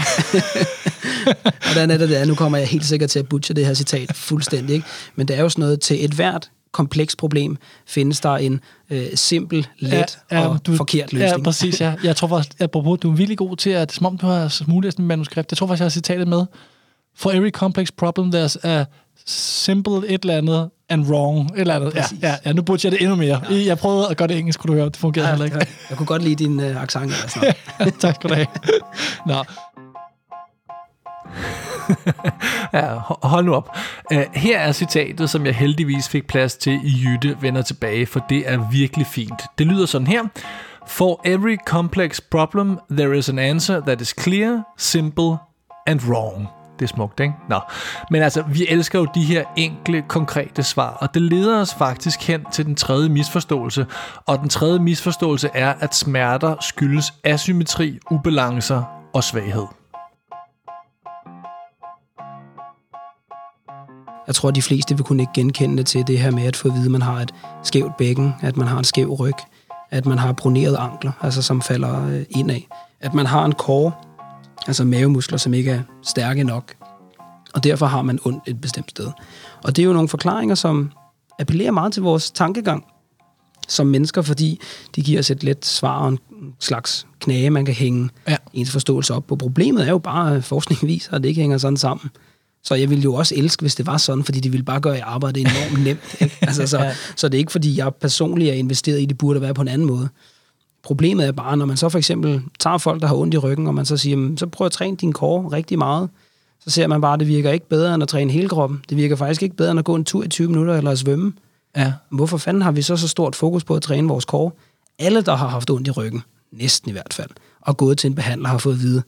Hvordan er det, det er? Nu kommer jeg helt sikkert til at butche det her citat fuldstændig. Ikke? Men det er jo sådan noget, til et hvert komplekst problem findes der en øh, simpel, let ja, ja, og du, forkert løsning. Ja, præcis. Ja. Jeg tror faktisk, apropos, du er virkelig god til at, som om du har smuglet sådan et manuskript. Jeg tror faktisk, jeg har citatet med. For every complex problem, there's a simple et eller andet and wrong et eller andet. Ja, ja, ja, nu burde jeg det endnu mere. Ja. Jeg prøvede at gøre det engelsk, kunne du høre. Det fungerede Ja, heller ikke. jeg, jeg kunne godt lide din øh, accent. Noget. tak skal du have. Nå. ja, ho- hold nu op. Uh, her er citatet, som jeg heldigvis fik plads til i Jytte vender tilbage, for det er virkelig fint. Det lyder sådan her. For every complex problem, there is an answer that is clear, simple and wrong. Det er smukt, ikke? Nå. Men altså, vi elsker jo de her enkle, konkrete svar, og det leder os faktisk hen til den tredje misforståelse. Og den tredje misforståelse er, at smerter skyldes asymmetri, ubalancer og svaghed. Jeg tror, de fleste vil kunne ikke genkende det til det her med at få at vide, at man har et skævt bækken, at man har en skæv ryg, at man har bronerede ankler, altså som falder øh, indad, at man har en kår, altså mavemuskler, som ikke er stærke nok, og derfor har man ondt et bestemt sted. Og det er jo nogle forklaringer, som appellerer meget til vores tankegang som mennesker, fordi de giver os et let svar og en slags knage, man kan hænge Ja. ens forståelse op på. Problemet er jo bare, at forskningen viser, at det ikke hænger sådan sammen. Så jeg ville jo også elske, hvis det var sådan, fordi det ville bare gøre arbejdet enormt nemt. Ikke? Altså, så, Ja. så det er ikke, fordi jeg personligt er investeret i, det burde være på en anden måde. Problemet er bare, når man så for eksempel tager folk, der har ondt i ryggen, og man så siger, "Men så prøv at træne din core rigtig meget, så ser man bare, at det virker ikke bedre end at træne hele kroppen. Det virker faktisk ikke bedre end at gå en tur i 20 minutter eller at svømme. Ja. Hvorfor fanden har vi så så stort fokus på at træne vores core? Alle, der har haft ondt i ryggen, næsten i hvert fald, og gået til en behandler, har fået at vide,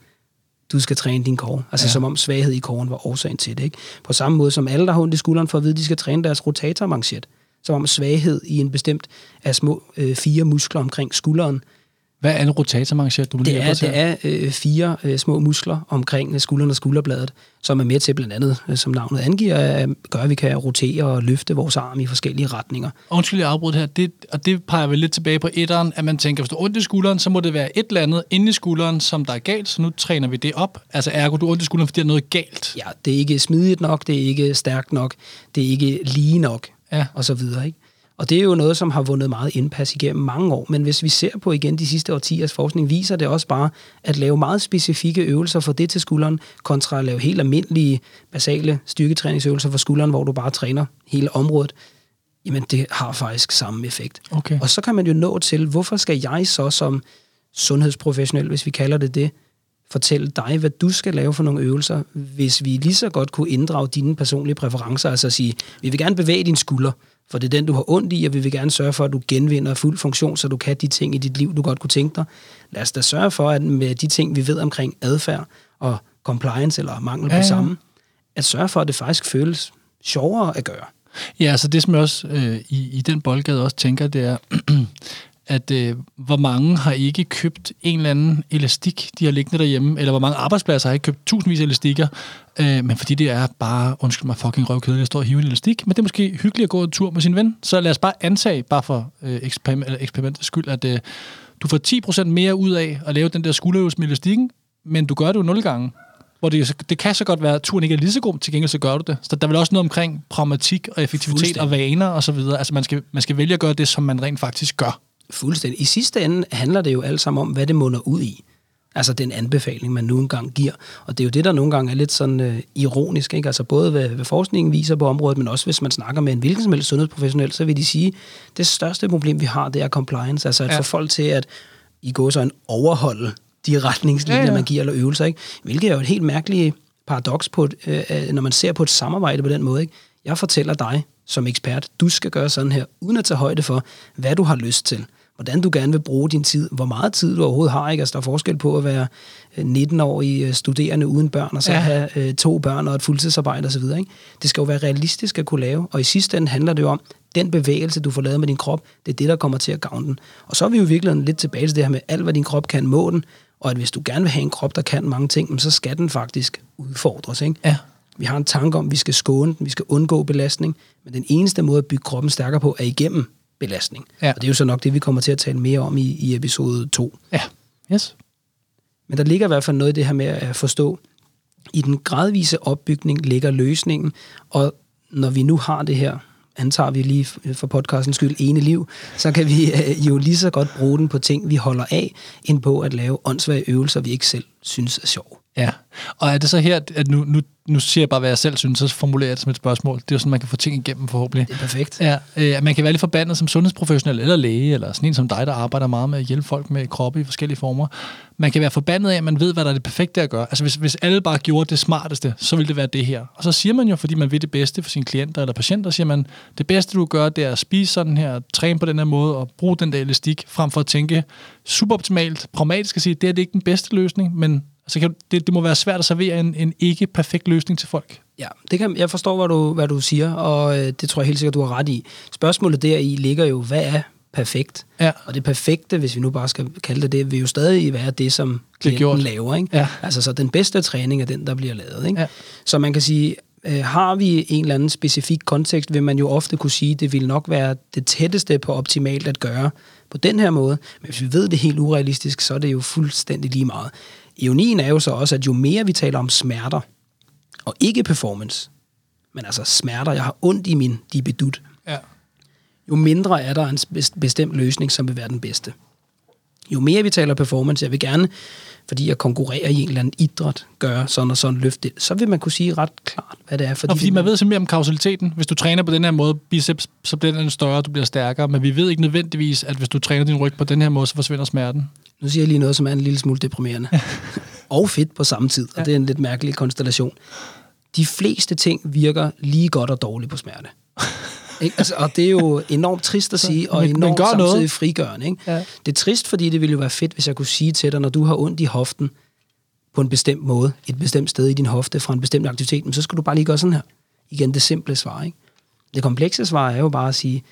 du skal træne din core. Altså ja. som om svaghed i koren var årsagen til det. Ikke? På samme måde som alle, der har ondt i skulderen, får at vide, at de skal træne deres rotatormanchet. Som om svaghed i en bestemt af små øh, fire muskler omkring skulderen. Hvad er en rotatormanchet? Du lige Det er, det er øh, fire øh, små muskler omkring øh, skulderen og skulderbladet, som er med til blandt andet, øh, som navnet angiver, at gøre, at vi kan rotere og løfte vores arm i forskellige retninger. Undskyld, jeg afbryder her. Det, og det peger vel lidt tilbage på etteren, at man tænker, hvis du har ondt i skulderen, så må det være et eller andet inde i skulderen, som der er galt, så nu træner vi det op. Altså ergo, du har ondt i skulderen, fordi der er noget galt. Ja, det er ikke smidigt nok, det er ikke stærkt nok, det er ikke lige nok, Ja. og så videre. Ikke? Og det er jo noget, som har vundet meget indpas igennem mange år. Men hvis vi ser på igen de sidste årtiers forskning, viser det også bare at lave meget specifikke øvelser for det til skulderen, kontra at lave helt almindelige, basale styrketræningsøvelser for skulderen, hvor du bare træner hele området. Jamen, det har faktisk samme effekt. Okay. Og så kan man jo nå til, hvorfor skal jeg så som sundhedsprofessionel, hvis vi kalder det det, fortælle dig, hvad du skal lave for nogle øvelser, hvis vi lige så godt kunne inddrage dine personlige præferencer, altså at sige, vi vil gerne bevæge din skulder, for det er den, du har ondt i, og vi vil gerne sørge for, at du genvinder fuld funktion, så du kan de ting i dit liv, du godt kunne tænke dig. Lad os da sørge for, at med de ting, vi ved omkring adfærd og compliance eller mangel på Ja, ja. samme, at sørge for, at det faktisk føles sjovere at gøre. Ja, altså det, som jeg også øh, i, i den boldgade også tænker, det er, at øh, hvor mange har ikke købt en eller anden elastik, de har liggende derhjemme, eller hvor mange arbejdspladser har ikke købt tusindvis af elastikker, øh, men fordi det er bare, undskyld mig, fucking røvkedeligt at stå og hive en elastik, men det er måske hyggeligt at gå en tur med sin ven, så lad os bare antage, bare for øh, eksperiment, eller eksperimentets skyld, at øh, du får 10% mere ud af at lave den der skulderøvelse med elastikken, men du gør det jo 0 gange. Hvor det, det kan så godt være, at turen ikke er lige så god, til gengæld så gør du det. Så der er vel også noget omkring pragmatik og effektivitet og vaner og så videre. Altså man skal, man skal vælge at gøre det, som man rent faktisk gør. Fuldstændig. I sidste ende handler det jo alt sammen om, hvad det munder ud i. Altså den anbefaling, man nu engang giver. Og det er jo det, der nogle gange er lidt sådan øh, ironisk. Ikke? Altså både hvad, hvad forskningen viser på området, men også hvis man snakker med en hvilken som helst sundhedsprofessionel, så vil de sige, at det største problem, vi har, det er compliance. Altså at ja. få folk til at i går så en overholde de retningslinjer, ja, ja. man giver eller øvelser. Ikke? Hvilket er jo et helt mærkeligt paradoks, på et, øh, øh, når man ser på et samarbejde på den måde. Ikke? Jeg fortæller dig som ekspert, du skal gøre sådan her, uden at tage højde for, hvad du har lyst til hvordan du gerne vil bruge din tid, hvor meget tid du overhovedet har. Ikke? Altså, der er forskel på at være 19-årig øh, studerende uden børn, og så ja. have øh, to børn og et fuldtidsarbejde osv. Ikke? Det skal jo være realistisk at kunne lave, og i sidste ende handler det jo om, den bevægelse, du får lavet med din krop, det er det, der kommer til at gavne den. Og så er vi jo virkelig lidt tilbage til det her med, alt hvad din krop kan, må den, og at hvis du gerne vil have en krop, der kan mange ting, så skal den faktisk udfordres. Ikke? Ja. Vi har en tanke om, at vi skal skåne den, vi skal undgå belastning, men den eneste måde at bygge kroppen stærkere på, er igennem belastning. Ja. Og det er jo så nok det, vi kommer til at tale mere om i, i episode 2. Ja, yes. Men der ligger i hvert fald noget i det her med at forstå, i den gradvise opbygning ligger løsningen, og når vi nu har det her, antager vi lige for podcastens skyld, ene liv, så kan vi øh, jo lige så godt bruge den på ting, vi holder af, end på at lave åndssvage øvelser, vi ikke selv synes er sjove. Ja, og er det så her, at nu, nu, nu siger jeg bare, hvad jeg selv synes, så formulerer jeg det som et spørgsmål. Det er jo sådan, man kan få ting igennem forhåbentlig. Det er perfekt. Ja, øh, man kan være lidt forbandet som sundhedsprofessionel eller læge, eller sådan en som dig, der arbejder meget med at hjælpe folk med kroppe i forskellige former. Man kan være forbandet af, at man ved, hvad der er det perfekte at gøre. Altså hvis, hvis alle bare gjorde det smarteste, så ville det være det her. Og så siger man jo, fordi man vil det bedste for sine klienter eller patienter, siger man, det bedste du gør, det er at spise sådan her, træne på den her måde og bruge den der elastik, frem for at tænke superoptimalt, pragmatisk at sige, det er det ikke den bedste løsning, men Altså, kan, det, det må være svært at servere en, en ikke-perfekt løsning til folk. Ja, det kan, jeg forstår, hvad du, hvad du siger, og øh, det tror jeg helt sikkert, du har ret i. Spørgsmålet deri ligger jo, hvad er perfekt? Ja. Og det perfekte, hvis vi nu bare skal kalde det det, vil jo stadig være det, som klienten det laver. Ikke? Ja. Altså, så den bedste træning er den, der bliver lavet. Ikke? Ja. Så man kan sige, øh, har vi en eller anden specifik kontekst, vil man jo ofte kunne sige, det vil nok være det tætteste på optimalt at gøre på den her måde. Men hvis vi ved det helt urealistisk, så er det jo fuldstændig lige meget. Ironien er jo så også, at jo mere vi taler om smerter, og ikke performance, men altså smerter, jeg har ondt i min dibedut, ja. jo mindre er der en bestemt løsning, som vil være den bedste. Jo mere vi taler performance, jeg vil gerne, fordi jeg konkurrerer i en eller anden idræt, gøre sådan og sådan løfte det, så vil man kunne sige ret klart, hvad det er. Fordi, og fordi man ved simpelthen om kausaliteten. Hvis du træner på den her måde, biceps, så bliver den større, du bliver stærkere. Men vi ved ikke nødvendigvis, at hvis du træner din ryg på den her måde, så forsvinder smerten. Nu siger jeg lige noget, som er en lille smule deprimerende. og fedt på samme tid, og ja. det er en lidt mærkelig konstellation. De fleste ting virker lige godt og dårligt på smerte. ikke? Altså, og det er jo enormt trist at sige, og enormt men samtidig noget. frigørende. Ikke? Ja. Det er trist, fordi det ville jo være fedt, hvis jeg kunne sige til dig, når du har ondt i hoften på en bestemt måde, et bestemt sted i din hofte fra en bestemt aktivitet, men så skal du bare lige gøre sådan her. Igen det simple svar. Ikke? Det komplekse svar er jo bare at sige,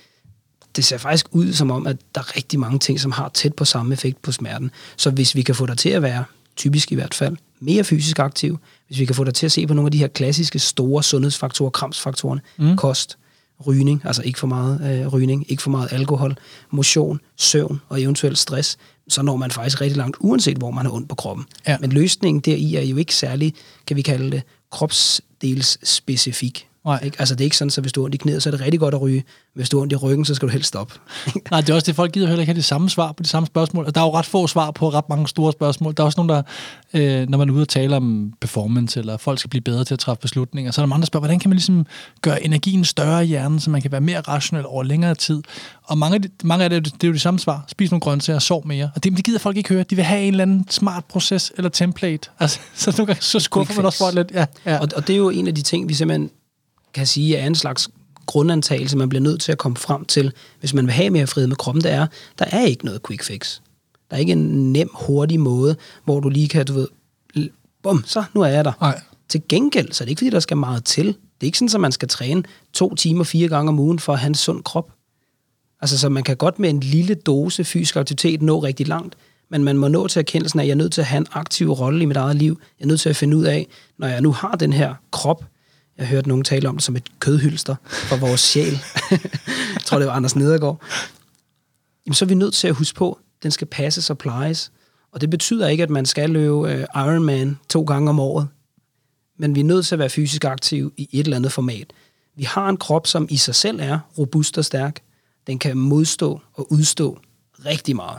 det ser faktisk ud som om, at der er rigtig mange ting, som har tæt på samme effekt på smerten. Så hvis vi kan få dig til at være, typisk i hvert fald, mere fysisk aktiv, hvis vi kan få dig til at se på nogle af de her klassiske store sundhedsfaktorer, kramsfaktorerne, mm. kost, rygning, altså ikke for meget øh, rygning, ikke for meget alkohol, motion, søvn og eventuelt stress, så når man faktisk rigtig langt, uanset hvor man har ondt på kroppen. Ja. Men løsningen deri er jo ikke særlig, kan vi kalde det, kropsdels specifik. Nej. Ikke? Altså det er ikke sådan, at hvis du har ondt i knæet, så er det rigtig godt at ryge. Hvis du har ondt i ryggen, så skal du helst stoppe. Nej, det er også det, folk gider heller ikke have det samme svar på de samme spørgsmål. Og der er jo ret få svar på ret mange store spørgsmål. Der er også nogen, der, øh, når man er ude og tale om performance, eller folk skal blive bedre til at træffe beslutninger, så er der mange, der spørger, hvordan kan man ligesom gøre energien større i hjernen, så man kan være mere rationel over længere tid. Og mange af, de, mange af det, det er jo de samme svar. Spis nogle grøntsager, sov mere. Og det, det gider folk ikke høre. De vil have en eller anden smart proces eller template. Altså, så nogle gange, så skuffer man også for lidt. Ja, ja. Og, og det er jo en af de ting, vi simpelthen kan sige er en slags grundantagelse, man bliver nødt til at komme frem til, hvis man vil have mere frihed med kroppen, det er, der er ikke noget quick fix. Der er ikke en nem, hurtig måde, hvor du lige kan, du ved, bum, så nu er jeg der. Nej. Til gengæld, så er det ikke, fordi der skal meget til. Det er ikke sådan, at man skal træne to timer fire gange om ugen for at have en sund krop. Altså, så man kan godt med en lille dose fysisk aktivitet nå rigtig langt, men man må nå til erkendelsen af, at jeg er nødt til at have en aktiv rolle i mit eget liv. Jeg er nødt til at finde ud af, når jeg nu har den her krop, jeg hørte nogen tale om det som et kødhylster for vores sjæl. jeg tror, det var Anders Nedergaard. Jamen, så er vi nødt til at huske på, at den skal passe og plejes. Og det betyder ikke, at man skal løbe uh, Ironman to gange om året. Men vi er nødt til at være fysisk aktive i et eller andet format. Vi har en krop, som i sig selv er robust og stærk. Den kan modstå og udstå rigtig meget.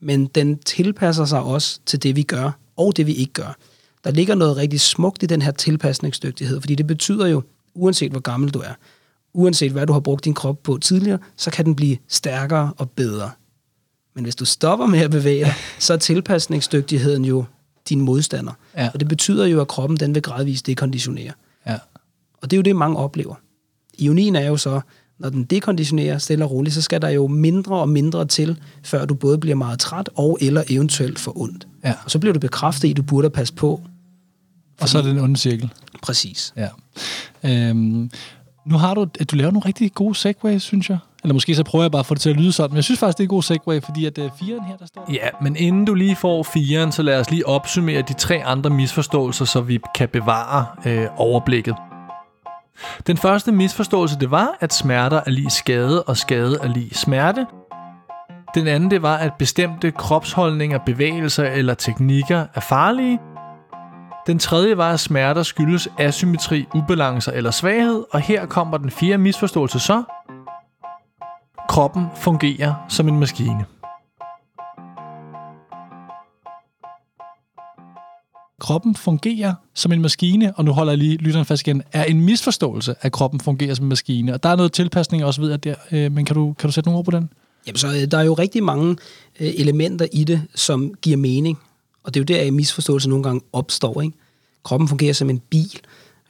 Men den tilpasser sig også til det, vi gør, og det, vi ikke gør. Der ligger noget rigtig smukt i den her tilpasningsdygtighed, fordi det betyder jo, uanset hvor gammel du er, uanset hvad du har brugt din krop på tidligere, så kan den blive stærkere og bedre. Men hvis du stopper med at bevæge dig, så er tilpasningsdygtigheden jo din modstander. Ja. Og det betyder jo, at kroppen den vil gradvist dekonditionere. Ja. Og det er jo det, mange oplever. Ionien er jo så, når den dekonditionerer stille og roligt, så skal der jo mindre og mindre til, før du både bliver meget træt og eller eventuelt for ondt. Ja. Og så bliver du bekræftet i, at du burde passe på. Og så er det en ond cirkel. Præcis. Ja. Øhm, nu har du, at du laver nogle rigtig gode segways, synes jeg. Eller måske så prøver jeg bare at få det til at lyde sådan, men jeg synes faktisk, det er en god segway, fordi at uh, firen her, der står... Ja, men inden du lige får firen, så lad os lige opsummere de tre andre misforståelser, så vi kan bevare øh, overblikket. Den første misforståelse, det var, at smerter er lige skade, og skade er lige smerte. Den anden, det var, at bestemte kropsholdninger, bevægelser eller teknikker er farlige. Den tredje var, at smerter skyldes asymmetri, ubalancer eller svaghed, og her kommer den fjerde misforståelse så. Kroppen fungerer som en maskine. Kroppen fungerer som en maskine, og nu holder jeg lige lytteren fast igen, er en misforståelse, at kroppen fungerer som en maskine. Og der er noget tilpasning også ved, at der, øh, men kan du, kan du sætte nogle ord på den? Jamen, så øh, der er jo rigtig mange øh, elementer i det, som giver mening. Og det er jo der, at misforståelse nogle gange opstår. Ikke? Kroppen fungerer som en bil,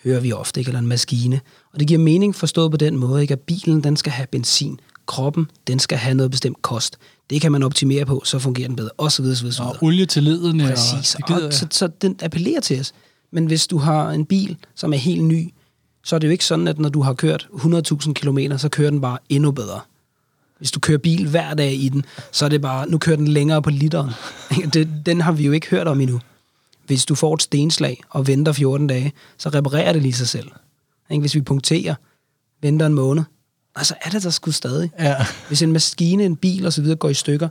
hører vi ofte, ikke? eller en maskine. Og det giver mening forstået på den måde, ikke? at bilen den skal have benzin. Kroppen den skal have noget bestemt kost. Det kan man optimere på, så fungerer den bedre, og så videre, så videre. så Og olie til ledene. Præcis, Og, og så, så den appellerer til os. Men hvis du har en bil, som er helt ny, så er det jo ikke sådan, at når du har kørt 100.000 km, så kører den bare endnu bedre. Hvis du kører bil hver dag i den, så er det bare, nu kører den længere på literen. Det, den har vi jo ikke hørt om endnu. Hvis du får et stenslag og venter 14 dage, så reparerer det lige sig selv. Hvis vi punkterer, venter en måned, og så er det der sgu stadig. Ja, Hvis en maskine, en bil osv. går i stykker,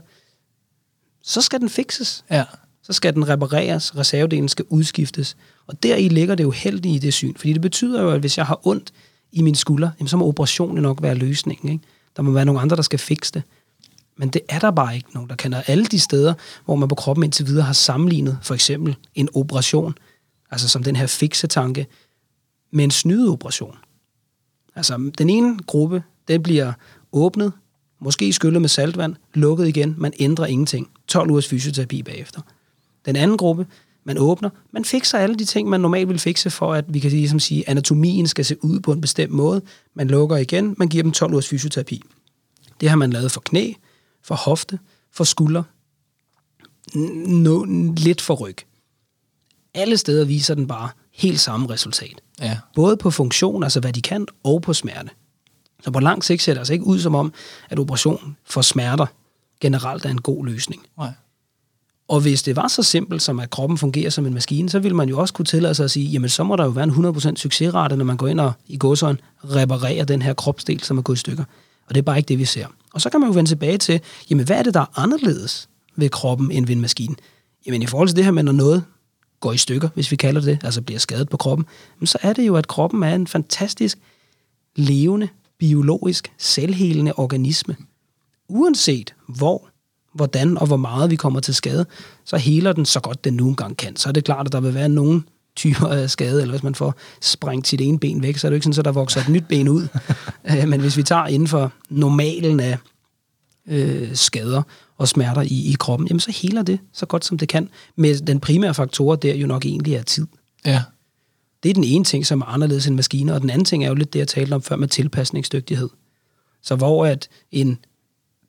så skal den fikses ja. så skal den repareres, reservedelen skal udskiftes. Og deri ligger det jo heldigt i det syn, fordi det betyder jo, at hvis jeg har ondt i min skulder, jamen, så må operationen nok være løsningen. Ikke? Der må være nogle andre, der skal fikse det. Men det er der bare ikke nogen, der kender. Alle de steder, hvor man på kroppen indtil videre har sammenlignet for eksempel en operation, altså som den her fiksetanke, med en snydeoperation. Altså den ene gruppe, den bliver åbnet, måske skyllet med saltvand, lukket igen, man ændrer ingenting. 12 ugers fysioterapi bagefter. Den anden gruppe, man åbner, man fikser alle de ting, man normalt vil fikse, for at vi kan ligesom sige, anatomien skal se ud på en bestemt måde. Man lukker igen, man giver dem 12 ugers fysioterapi. Det har man lavet for knæ, for hofte, for skulder, no, lidt for ryg. Alle steder viser den bare helt samme resultat. Ja. Både på funktion, altså hvad de kan, og på smerte. Så på lang sigt ser det altså ikke ud som om, at operation for smerter generelt er en god løsning. Nej. Og hvis det var så simpelt som, at kroppen fungerer som en maskine, så ville man jo også kunne tillade sig at sige, jamen så må der jo være en 100% succesrate, når man går ind og i godsøjen reparerer den her kropsdel, som er gået i stykker. Og det er bare ikke det, vi ser. Og så kan man jo vende tilbage til, jamen hvad er det, der er anderledes ved kroppen end ved en maskine? Jamen i forhold til det her med, når noget går i stykker, hvis vi kalder det, altså bliver skadet på kroppen, så er det jo, at kroppen er en fantastisk levende, biologisk, selvhelende organisme. Uanset hvor, hvordan og hvor meget vi kommer til skade, så heler den så godt den nu engang kan. Så er det klart, at der vil være nogle typer af skade, eller hvis man får sprængt sit ene ben væk, så er det jo ikke sådan, at der vokser et nyt ben ud. Øh, Men hvis vi tager inden for normalen af øh, skader og smerter i, i kroppen, jamen så heler det så godt som det kan. Med den primære faktor der jo nok egentlig er tid. Ja. Det er den ene ting, som er anderledes end maskiner, og den anden ting er jo lidt det, jeg talte om før med tilpasningsdygtighed. Så hvor at en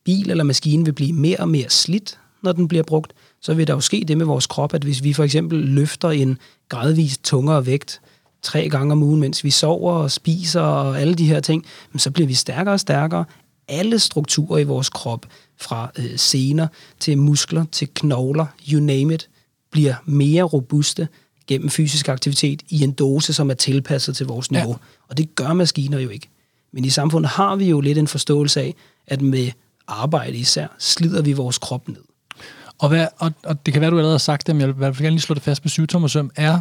bil eller maskine vil blive mere og mere slidt, når den bliver brugt, så vil der jo ske det med vores krop, at hvis vi for eksempel løfter en gradvist tungere vægt tre gange om ugen, mens vi sover og spiser og alle de her ting, så bliver vi stærkere og stærkere. alle strukturer i vores krop, fra øh, sener til muskler til knogler, you name it, bliver mere robuste gennem fysisk aktivitet i en dose, som er tilpasset til vores niveau. Ja. Og det gør maskiner jo ikke. Men i samfundet har vi jo lidt en forståelse af, at med arbejde især, slider vi vores krop ned. Og, hvad, og, og det kan være, du allerede har sagt det, men jeg vil i hvert fald gerne lige slå det fast med syvtommersøm, er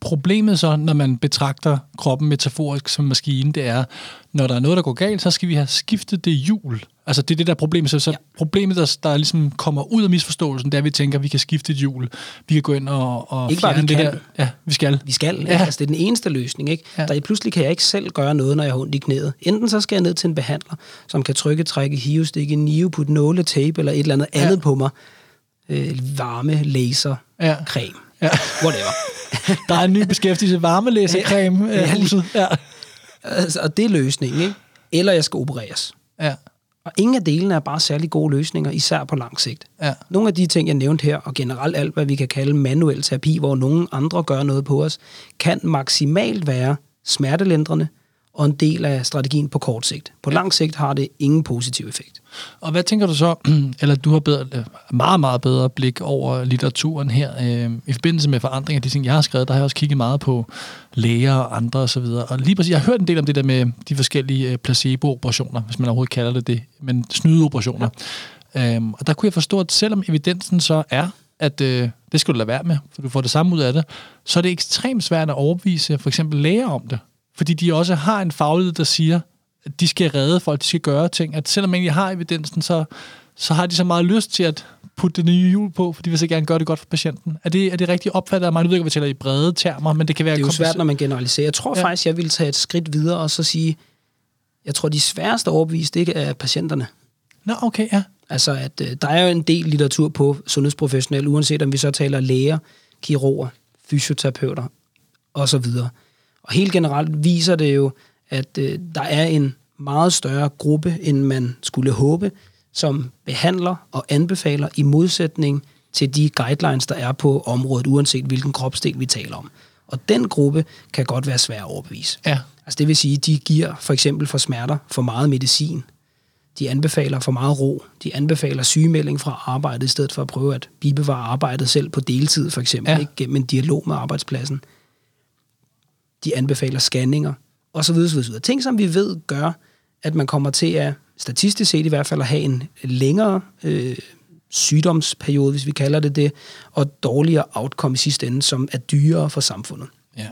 problemet så, når man betragter kroppen metaforisk som maskine, det er, når der er noget, der går galt, så skal vi have skiftet det hjul. Altså det er det der problem. Så, så ja. problemet, der, der ligesom kommer ud af misforståelsen, det er, at vi tænker, at vi kan skifte et hjul. Vi kan gå ind og, og ikke bare, vi det kan. her. Ja, vi skal. Vi skal. Ja. Altså, det er den eneste løsning. Ikke? Ja. Der pludselig kan jeg ikke selv gøre noget, når jeg har ondt i knæet. Enten så skal jeg ned til en behandler, som kan trykke, trække, hive, stikke, nive, putte nåle, tape eller et eller andet ja. andet på mig. Øh, varme, laser, ja. creme. Ja. Whatever. der er en ny beskæftigelse, varmelæsercreme ja, ja, huset. Ja. Altså, og det er løsningen, ikke? Eller jeg skal opereres. Ja. Og ingen af delene er bare særlig gode løsninger, især på lang sigt. Ja. Nogle af de ting, jeg nævnte her, og generelt alt, hvad vi kan kalde manuel terapi, hvor nogen andre gør noget på os, kan maksimalt være smertelindrende, og en del af strategien på kort sigt. På lang sigt har det ingen positiv effekt. Og hvad tænker du så, eller du har bedre, meget, meget bedre blik over litteraturen her, øh, i forbindelse med forandringer de ting, jeg har skrevet, der har jeg også kigget meget på læger og andre osv. Og, og lige præcis, jeg har hørt en del om det der med de forskellige øh, placebo-operationer, hvis man overhovedet kalder det det, men snydeoperationer. Ja. Øhm, og der kunne jeg forstå, at selvom evidensen så er, at øh, det skal du lade være med, for du får det samme ud af det, så er det ekstremt svært at overbevise for eksempel læger om det. Fordi de også har en faglighed, der siger, at de skal redde folk, de skal gøre ting. At selvom man egentlig har evidensen, så, så har de så meget lyst til at putte det nye hjul på, for de vil så gerne gøre det godt for patienten. Er det, er det rigtigt opfattet af mig? Nu ved jeg ikke, hvad vi taler i brede termer, men det kan være... Det er jo svært, når man generaliserer. Jeg tror ja. faktisk, jeg vil tage et skridt videre og så sige, jeg tror, de sværeste overbevist, det er patienterne. Nå, okay, ja. Altså, at øh, der er jo en del litteratur på sundhedsprofessionelle, uanset om vi så taler læger, kirurger, fysioterapeuter osv., og helt generelt viser det jo, at øh, der er en meget større gruppe, end man skulle håbe, som behandler og anbefaler i modsætning til de guidelines, der er på området, uanset hvilken kropsdel vi taler om. Og den gruppe kan godt være svær at overbevise. Ja. Altså det vil sige, de giver for eksempel for smerter for meget medicin. De anbefaler for meget ro. De anbefaler sygemelding fra arbejdet, i stedet for at prøve at bibevare arbejdet selv på deltid, for eksempel, ja. ikke gennem en dialog med arbejdspladsen de anbefaler scanninger, osv. osv. Ting, som vi ved gør, at man kommer til at, statistisk set i hvert fald, at have en længere øh, sygdomsperiode, hvis vi kalder det det, og dårligere outcome i sidste ende, som er dyrere for samfundet. Ja.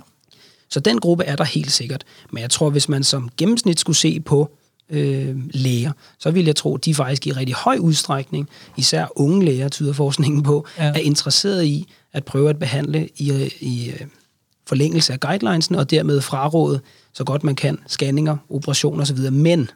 Så den gruppe er der helt sikkert. Men jeg tror, hvis man som gennemsnit skulle se på øh, læger, så vil jeg tro, at de faktisk i rigtig høj udstrækning, især unge læger, tyder forskningen på, ja. er interesseret i at prøve at behandle i, i forlængelse af guidelinesen, og dermed fraråde så godt man kan scanninger, operationer osv. Men,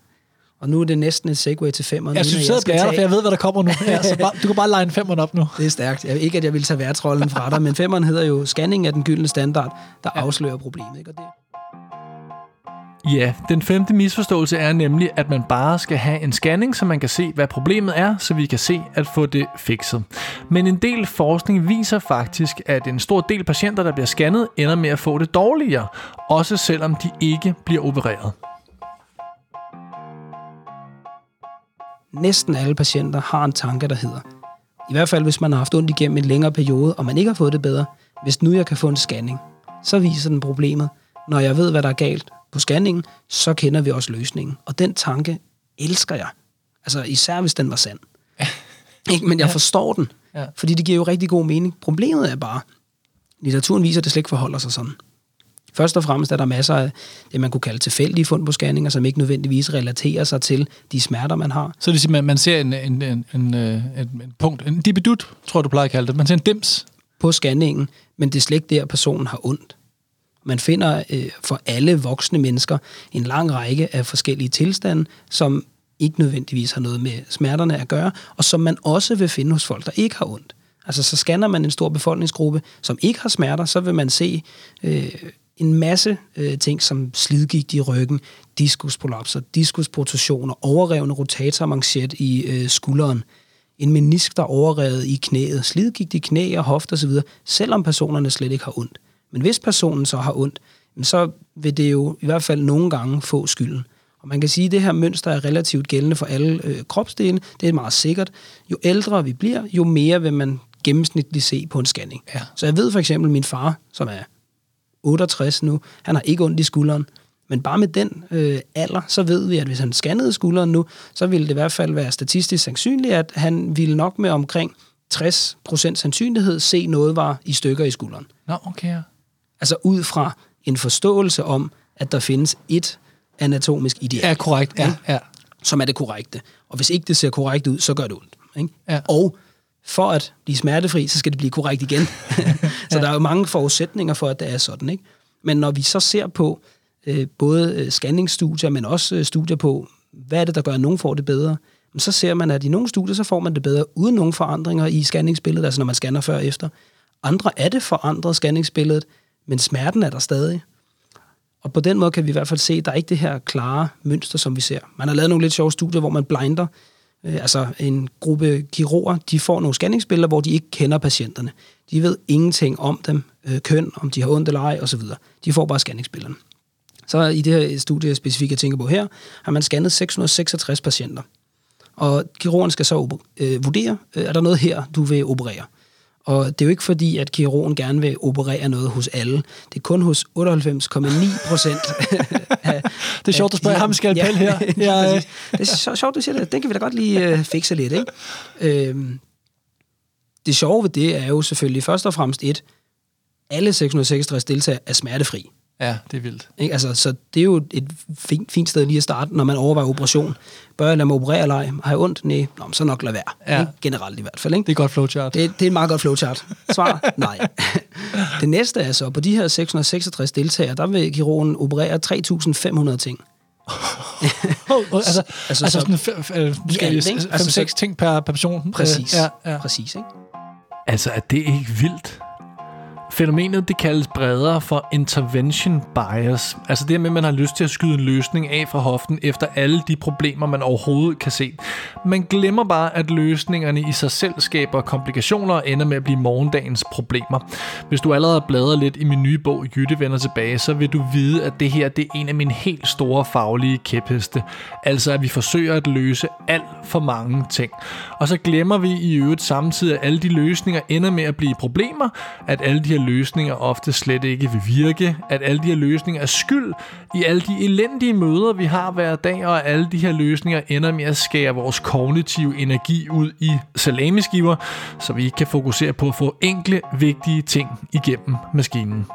og nu er det næsten en segue til femmeren. Jeg synes, jeg skal tage... for jeg ved, hvad der kommer nu. Ja, så bare, du kan bare lege femmeren op nu. Det er stærkt. Jeg, ikke, at jeg vil tage værtsrollen fra dig, men femmeren hedder jo scanning af den gyldne standard, der ja. afslører problemet. Ikke? Og det, Ja, den femte misforståelse er nemlig, at man bare skal have en scanning, så man kan se, hvad problemet er, så vi kan se at få det fikset. Men en del forskning viser faktisk, at en stor del patienter, der bliver scannet, ender med at få det dårligere, også selvom de ikke bliver opereret. Næsten alle patienter har en tanke, der hedder, i hvert fald hvis man har haft ondt igennem en længere periode, og man ikke har fået det bedre, hvis nu jeg kan få en scanning, så viser den problemet. Når jeg ved, hvad der er galt, på scanningen, så kender vi også løsningen. Og den tanke elsker jeg. Altså især hvis den var sand. Ikke? Men jeg ja. forstår den, ja. fordi det giver jo rigtig god mening. Problemet er bare, litteraturen viser, at det slet ikke forholder sig sådan. Først og fremmest er der masser af det, man kunne kalde tilfældige fund på scanninger, som ikke nødvendigvis relaterer sig til de smerter, man har. Så det siger, at man ser en, en, en, en, øh, en, en punkt, en dibidut, tror du plejer at kalde det. Man ser en dims. På scanningen, men det er slet ikke der, personen har ondt. Man finder øh, for alle voksne mennesker en lang række af forskellige tilstande, som ikke nødvendigvis har noget med smerterne at gøre, og som man også vil finde hos folk, der ikke har ondt. Altså så scanner man en stor befolkningsgruppe, som ikke har smerter, så vil man se øh, en masse øh, ting som slidgigt i ryggen, diskusprolapser, diskusprotusioner, overrevne rotatormanchet i øh, skulderen, en menisk, der er overrevet i knæet, slidgigt i knæ og hofter osv., selvom personerne slet ikke har ondt. Men hvis personen så har ondt, så vil det jo i hvert fald nogle gange få skylden. Og man kan sige, at det her mønster er relativt gældende for alle øh, kropsdele. Det er meget sikkert. Jo ældre vi bliver, jo mere vil man gennemsnitligt se på en scanning. Ja. Så jeg ved for eksempel, at min far, som er 68 nu, han har ikke ondt i skulderen. Men bare med den øh, alder, så ved vi, at hvis han scannede skulderen nu, så ville det i hvert fald være statistisk sandsynligt, at han ville nok med omkring 60% sandsynlighed se noget var i stykker i skulderen. Nå, okay. Ja. Altså ud fra en forståelse om, at der findes et anatomisk ideal, Ja, korrekt. Ja, ja. som er det korrekte. Og hvis ikke det ser korrekt ud, så gør det ondt. Ikke? Ja. Og for at blive smertefri, så skal det blive korrekt igen. så der er jo mange forudsætninger for, at det er sådan. Ikke? Men når vi så ser på øh, både øh, scanningsstudier, men også øh, studier på, hvad er det, der gør, at nogen får det bedre, så ser man, at i nogle studier, så får man det bedre uden nogen forandringer i scanningsbilledet, altså når man scanner før og efter. Andre er det forandret scanningsbilledet, men smerten er der stadig. Og på den måde kan vi i hvert fald se, at der er ikke det her klare mønster, som vi ser. Man har lavet nogle lidt sjove studier, hvor man blinder. Øh, altså en gruppe kirurger, de får nogle scanningsbilleder, hvor de ikke kender patienterne. De ved ingenting om dem, øh, køn, om de har ondt eller ej osv. De får bare scanningsbillederne. Så i det her studie specifikt, jeg tænker på her, har man scannet 666 patienter. Og kirurgen skal så øh, vurdere, øh, er der noget her, du vil operere? Og det er jo ikke fordi, at kirurgen gerne vil operere noget hos alle. Det er kun hos 98,9 procent. Det er sjovt, at spørge ham skalpel her. Ja, øh. det er så, sjovt, du siger det. Den kan vi da godt lige øh, fikse lidt, ikke? Øhm, det sjove ved det er jo selvfølgelig først og fremmest et, alle 666 deltagere er smertefri. Ja, det er vildt. Ikke? Altså, så det er jo et fint, fint sted lige at starte, når man overvejer operation. Bør jeg lade mig operere eller ej? Har jeg ondt? Nej, Nå, men så nok lade være. Ja. Ikke? Generelt i hvert fald. Ikke? Det er godt flowchart. Det, det er et meget godt flowchart. Svar? Nej. det næste er så, på de her 666 deltagere, der vil kirurgen operere 3.500 ting. Altså, altså, altså, altså så- sådan fem- øh? Altså, 5-6 så- ting per, per person. Præcis. Ja, ja. Præcis, ikke? Altså, er det ikke vildt? Fænomenet, det kaldes bredere for intervention bias. Altså det her med, at man har lyst til at skyde en løsning af fra hoften efter alle de problemer, man overhovedet kan se. Man glemmer bare, at løsningerne i sig selv skaber komplikationer og ender med at blive morgendagens problemer. Hvis du allerede bladrer lidt i min nye bog, Jytte vender tilbage, så vil du vide, at det her det er en af mine helt store faglige kæpheste. Altså at vi forsøger at løse alt for mange ting. Og så glemmer vi i øvrigt samtidig, at alle de løsninger ender med at blive problemer, at alle de her løsninger ofte slet ikke vil virke, at alle de her løsninger er skyld i alle de elendige møder, vi har hver dag, og at alle de her løsninger ender med at skære vores kognitive energi ud i salamiskiver, så vi ikke kan fokusere på at få enkle, vigtige ting igennem maskinen.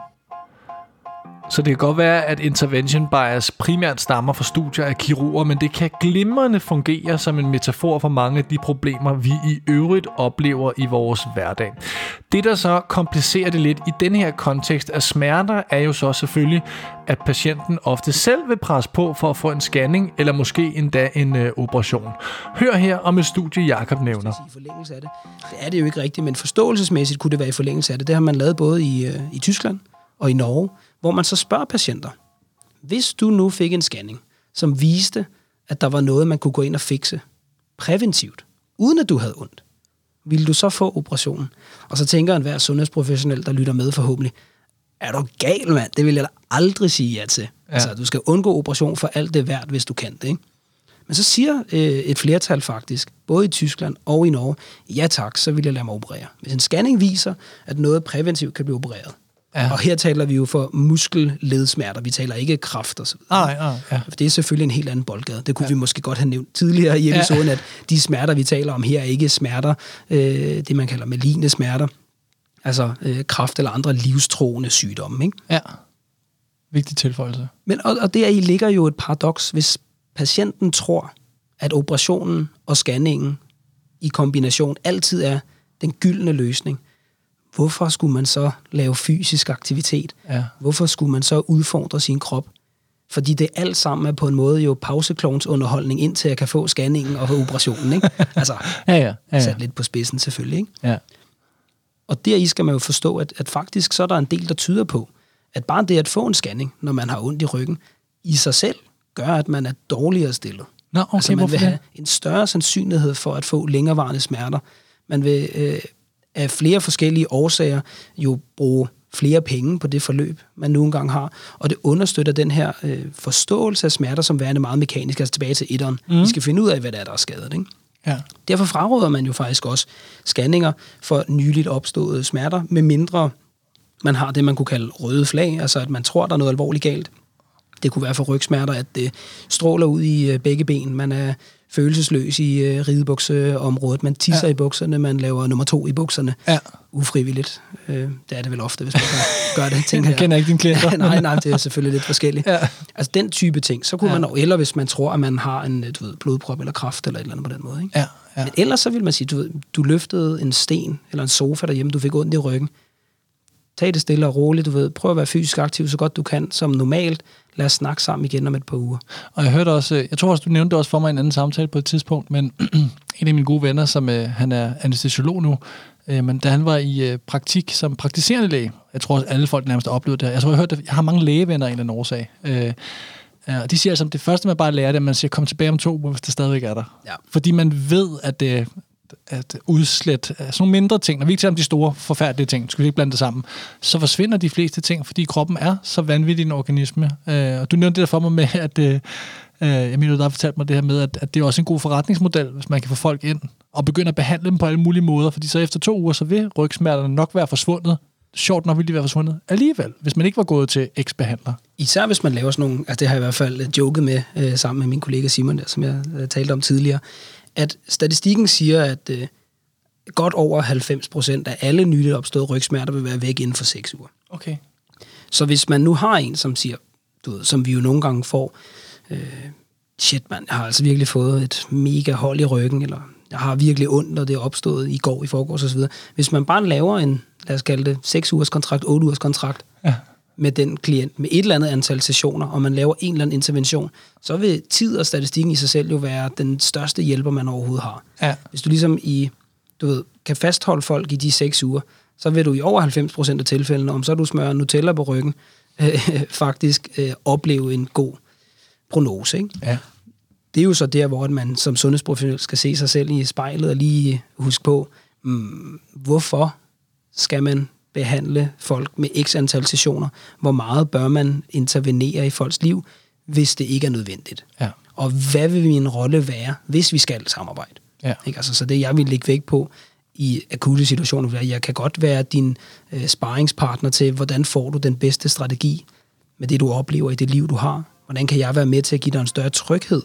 Så det kan godt være, at intervention bias primært stammer fra studier af kirurger, men det kan glimrende fungere som en metafor for mange af de problemer, vi i øvrigt oplever i vores hverdag. Det, der så komplicerer det lidt i den her kontekst af smerter, er jo så selvfølgelig, at patienten ofte selv vil presse på for at få en scanning, eller måske endda en øh, operation. Hør her om et studie, Jakob nævner. I forlængelse af det. Det er det jo ikke rigtigt, men forståelsesmæssigt kunne det være i forlængelse af det. Det har man lavet både i, øh, i Tyskland og i Norge, hvor man så spørger patienter, hvis du nu fik en scanning, som viste, at der var noget, man kunne gå ind og fikse præventivt, uden at du havde ondt, ville du så få operationen? Og så tænker enhver sundhedsprofessionel, der lytter med forhåbentlig, er du gal, mand? Det vil jeg da aldrig sige ja til. Ja. Altså, du skal undgå operation for alt det værd, hvis du kan det, ikke? Men så siger øh, et flertal faktisk, både i Tyskland og i Norge, ja tak, så vil jeg lade mig operere. Hvis en scanning viser, at noget præventivt kan blive opereret, Ja. og her taler vi jo for muskelledsmerter, vi taler ikke kræft og så videre. Nej, nej, ja. For det er selvfølgelig en helt anden boldgade. Det kunne ja. vi måske godt have nævnt tidligere i episoden, ja. at de smerter, vi taler om her, er ikke smerter, øh, det man kalder maligne smerter, altså øh, kræft eller andre livstroende sygdomme. Ikke? Ja. Vigtig tilføjelse. Men, og, og deri ligger jo et paradoks, hvis patienten tror, at operationen og scanningen i kombination altid er den gyldne løsning. Hvorfor skulle man så lave fysisk aktivitet? Ja. Hvorfor skulle man så udfordre sin krop? Fordi det alt sammen er på en måde jo pauseklovns underholdning, indtil jeg kan få scanningen og få operationen. Ikke? Altså, Ja, ja. ja, sat ja. lidt på spidsen selvfølgelig. Ikke? ja. Og deri skal man jo forstå, at, at faktisk så er der en del, der tyder på, at bare det at få en scanning, når man har ondt i ryggen, i sig selv gør, at man er dårligere stillet. Nå, okay, altså man vil have en større sandsynlighed for at få længerevarende smerter. Man vil øh, af flere forskellige årsager jo bruge flere penge på det forløb, man nu engang har. Og det understøtter den her øh, forståelse af smerter som værende meget mekanisk, altså tilbage til etteren. Mm. Vi skal finde ud af, hvad det er, der er skadet. Ikke? Ja. Derfor fraråder man jo faktisk også scanninger for nyligt opståede smerter, med mindre man har det, man kunne kalde røde flag, altså at man tror, der er noget alvorligt galt. Det kunne være for rygsmerter, at det stråler ud i øh, begge ben. Man er følelsesløs i øh, ridebukseområdet. Man tisser ja. i bukserne, man laver nummer to i bukserne. Ja. Ufrivilligt. Øh, det er det vel ofte, hvis man gør det. Tænker Jeg kender ikke dine klienter. nej, nej, det er selvfølgelig lidt forskelligt. Ja. Altså den type ting, så kunne Ja. man, eller hvis man tror, at man har en du ved, blodprop eller kraft eller et eller andet på den måde. Ikke? Ja, ja. Men ellers så vil man sige, du, ved, du løftede en sten eller en sofa derhjemme, du fik ondt i ryggen. Tag det stille og roligt, du ved. Prøv at være fysisk aktiv så godt du kan, som normalt. Lad os snakke sammen igen om et par uger. Og jeg hørte også, øh, jeg tror også, du nævnte det også for mig i en anden samtale på et tidspunkt, men en af mine gode venner, som øh, han er anestesiolog nu, øh, men da han var i øh, praktik som praktiserende læge, jeg tror også alle folk nærmest har oplevet det her, jeg tror, jeg har hørt det, jeg har mange lægevenner af en eller anden årsag, øh, Ja, og de siger altså, at det første, man bare lærer, det er, at man siger, kom tilbage om to uger, hvis det stadigvæk er der. Ja. Fordi man ved, at det at udslætte sådan nogle mindre ting, når vi ikke taler om de store, forfærdelige ting, skal vi ikke blande det sammen, så forsvinder de fleste ting, fordi kroppen er så vanvittig en organisme. Øh, og du nævnte det der for mig med, at øh, jeg mener, der har fortalt mig det her med, at, at det er også en god forretningsmodel, hvis man kan få folk ind og begynde at behandle dem på alle mulige måder, fordi så efter to uger, så vil rygsmerterne nok være forsvundet. Sjovt nok ville de være forsvundet alligevel, hvis man ikke var gået til X-behandler. Især hvis man laver sådan nogle, altså det har jeg i hvert fald joket med øh, sammen med min kollega Simon, der, som jeg øh, talte om tidligere, at statistikken siger, at øh, godt over 90 procent af alle nyligt opståede rygsmerter vil være væk inden for 6 uger. Okay. Så hvis man nu har en, som siger, du ved, som vi jo nogle gange får, øh, shit mand, jeg har altså virkelig fået et mega hold i ryggen, eller jeg har virkelig ondt, når det er opstået i går, i forgårs osv. Hvis man bare laver en, lad os kalde det, 6 ugers kontrakt, 8 ugers kontrakt. Med den klient, med et eller andet antal sessioner, og man laver en eller anden intervention, så vil tid og statistikken i sig selv jo være den største hjælper, man overhovedet har. Ja. Hvis du ligesom i, du ved, kan fastholde folk i de seks uger, så vil du i over 90% af tilfældene, om så du smører Nutella på ryggen, øh, faktisk øh, opleve en god prognose. Ikke? Ja. Det er jo så der, hvor man som sundhedsprofessionel skal se sig selv i spejlet og lige huske på, mm, hvorfor skal man behandle folk med x antal sessioner? Hvor meget bør man intervenere i folks liv, hvis det ikke er nødvendigt? Ja. Og hvad vil min rolle være, hvis vi skal samarbejde? Ja. Ikke? Altså, så det, jeg vil lægge vægt på i akutte situationer, være, jeg kan godt være din øh, sparringspartner til, hvordan får du den bedste strategi med det, du oplever i det liv, du har. Hvordan kan jeg være med til at give dig en større tryghed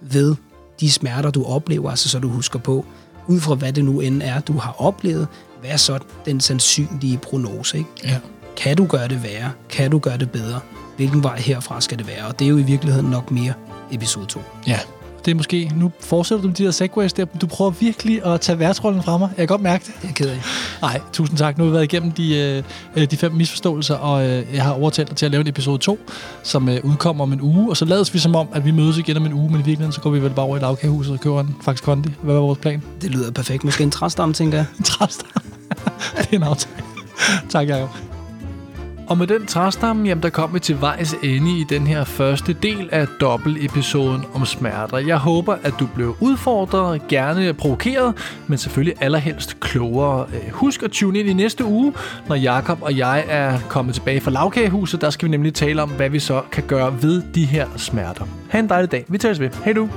ved de smerter, du oplever, altså så du husker på, ud fra hvad det nu end er, du har oplevet, hvad er så den sandsynlige prognose? Ikke? Ja. Kan du gøre det værre? Kan du gøre det bedre? Hvilken vej herfra skal det være? Og det er jo i virkeligheden nok mere episode 2. Ja. Det er måske, nu fortsætter du med de der segways der, du prøver virkelig at tage værtsrollen fra mig. Jeg kan godt mærke det. Det er jeg ked af. Nej, tusind tak. Nu har vi været igennem de, øh, de fem misforståelser, og øh, jeg har overtalt dig til at lave en episode 2, som øh, udkommer om en uge, og så lades vi som om, at vi mødes igen om en uge, men i virkeligheden så går vi vel bare over i lavkagehuset og køber en faktisk kondi. Hvad var vores plan? Det lyder perfekt. Måske en træstamme, tænker jeg. En træstamme. det er en aftale. tak, Jacob. Og med den træstamme, jamen der kom vi til vejs ende i den her første del af dobbeltepisoden om smerter. Jeg håber, at du blev udfordret, gerne provokeret, men selvfølgelig allerhelst klogere. Øh, husk at tune ind i næste uge, når Jakob og jeg er kommet tilbage fra lavkagehuset. Der skal vi nemlig tale om, hvad vi så kan gøre ved de her smerter. Ha' en dejlig dag. Vi tales ved. Hej du.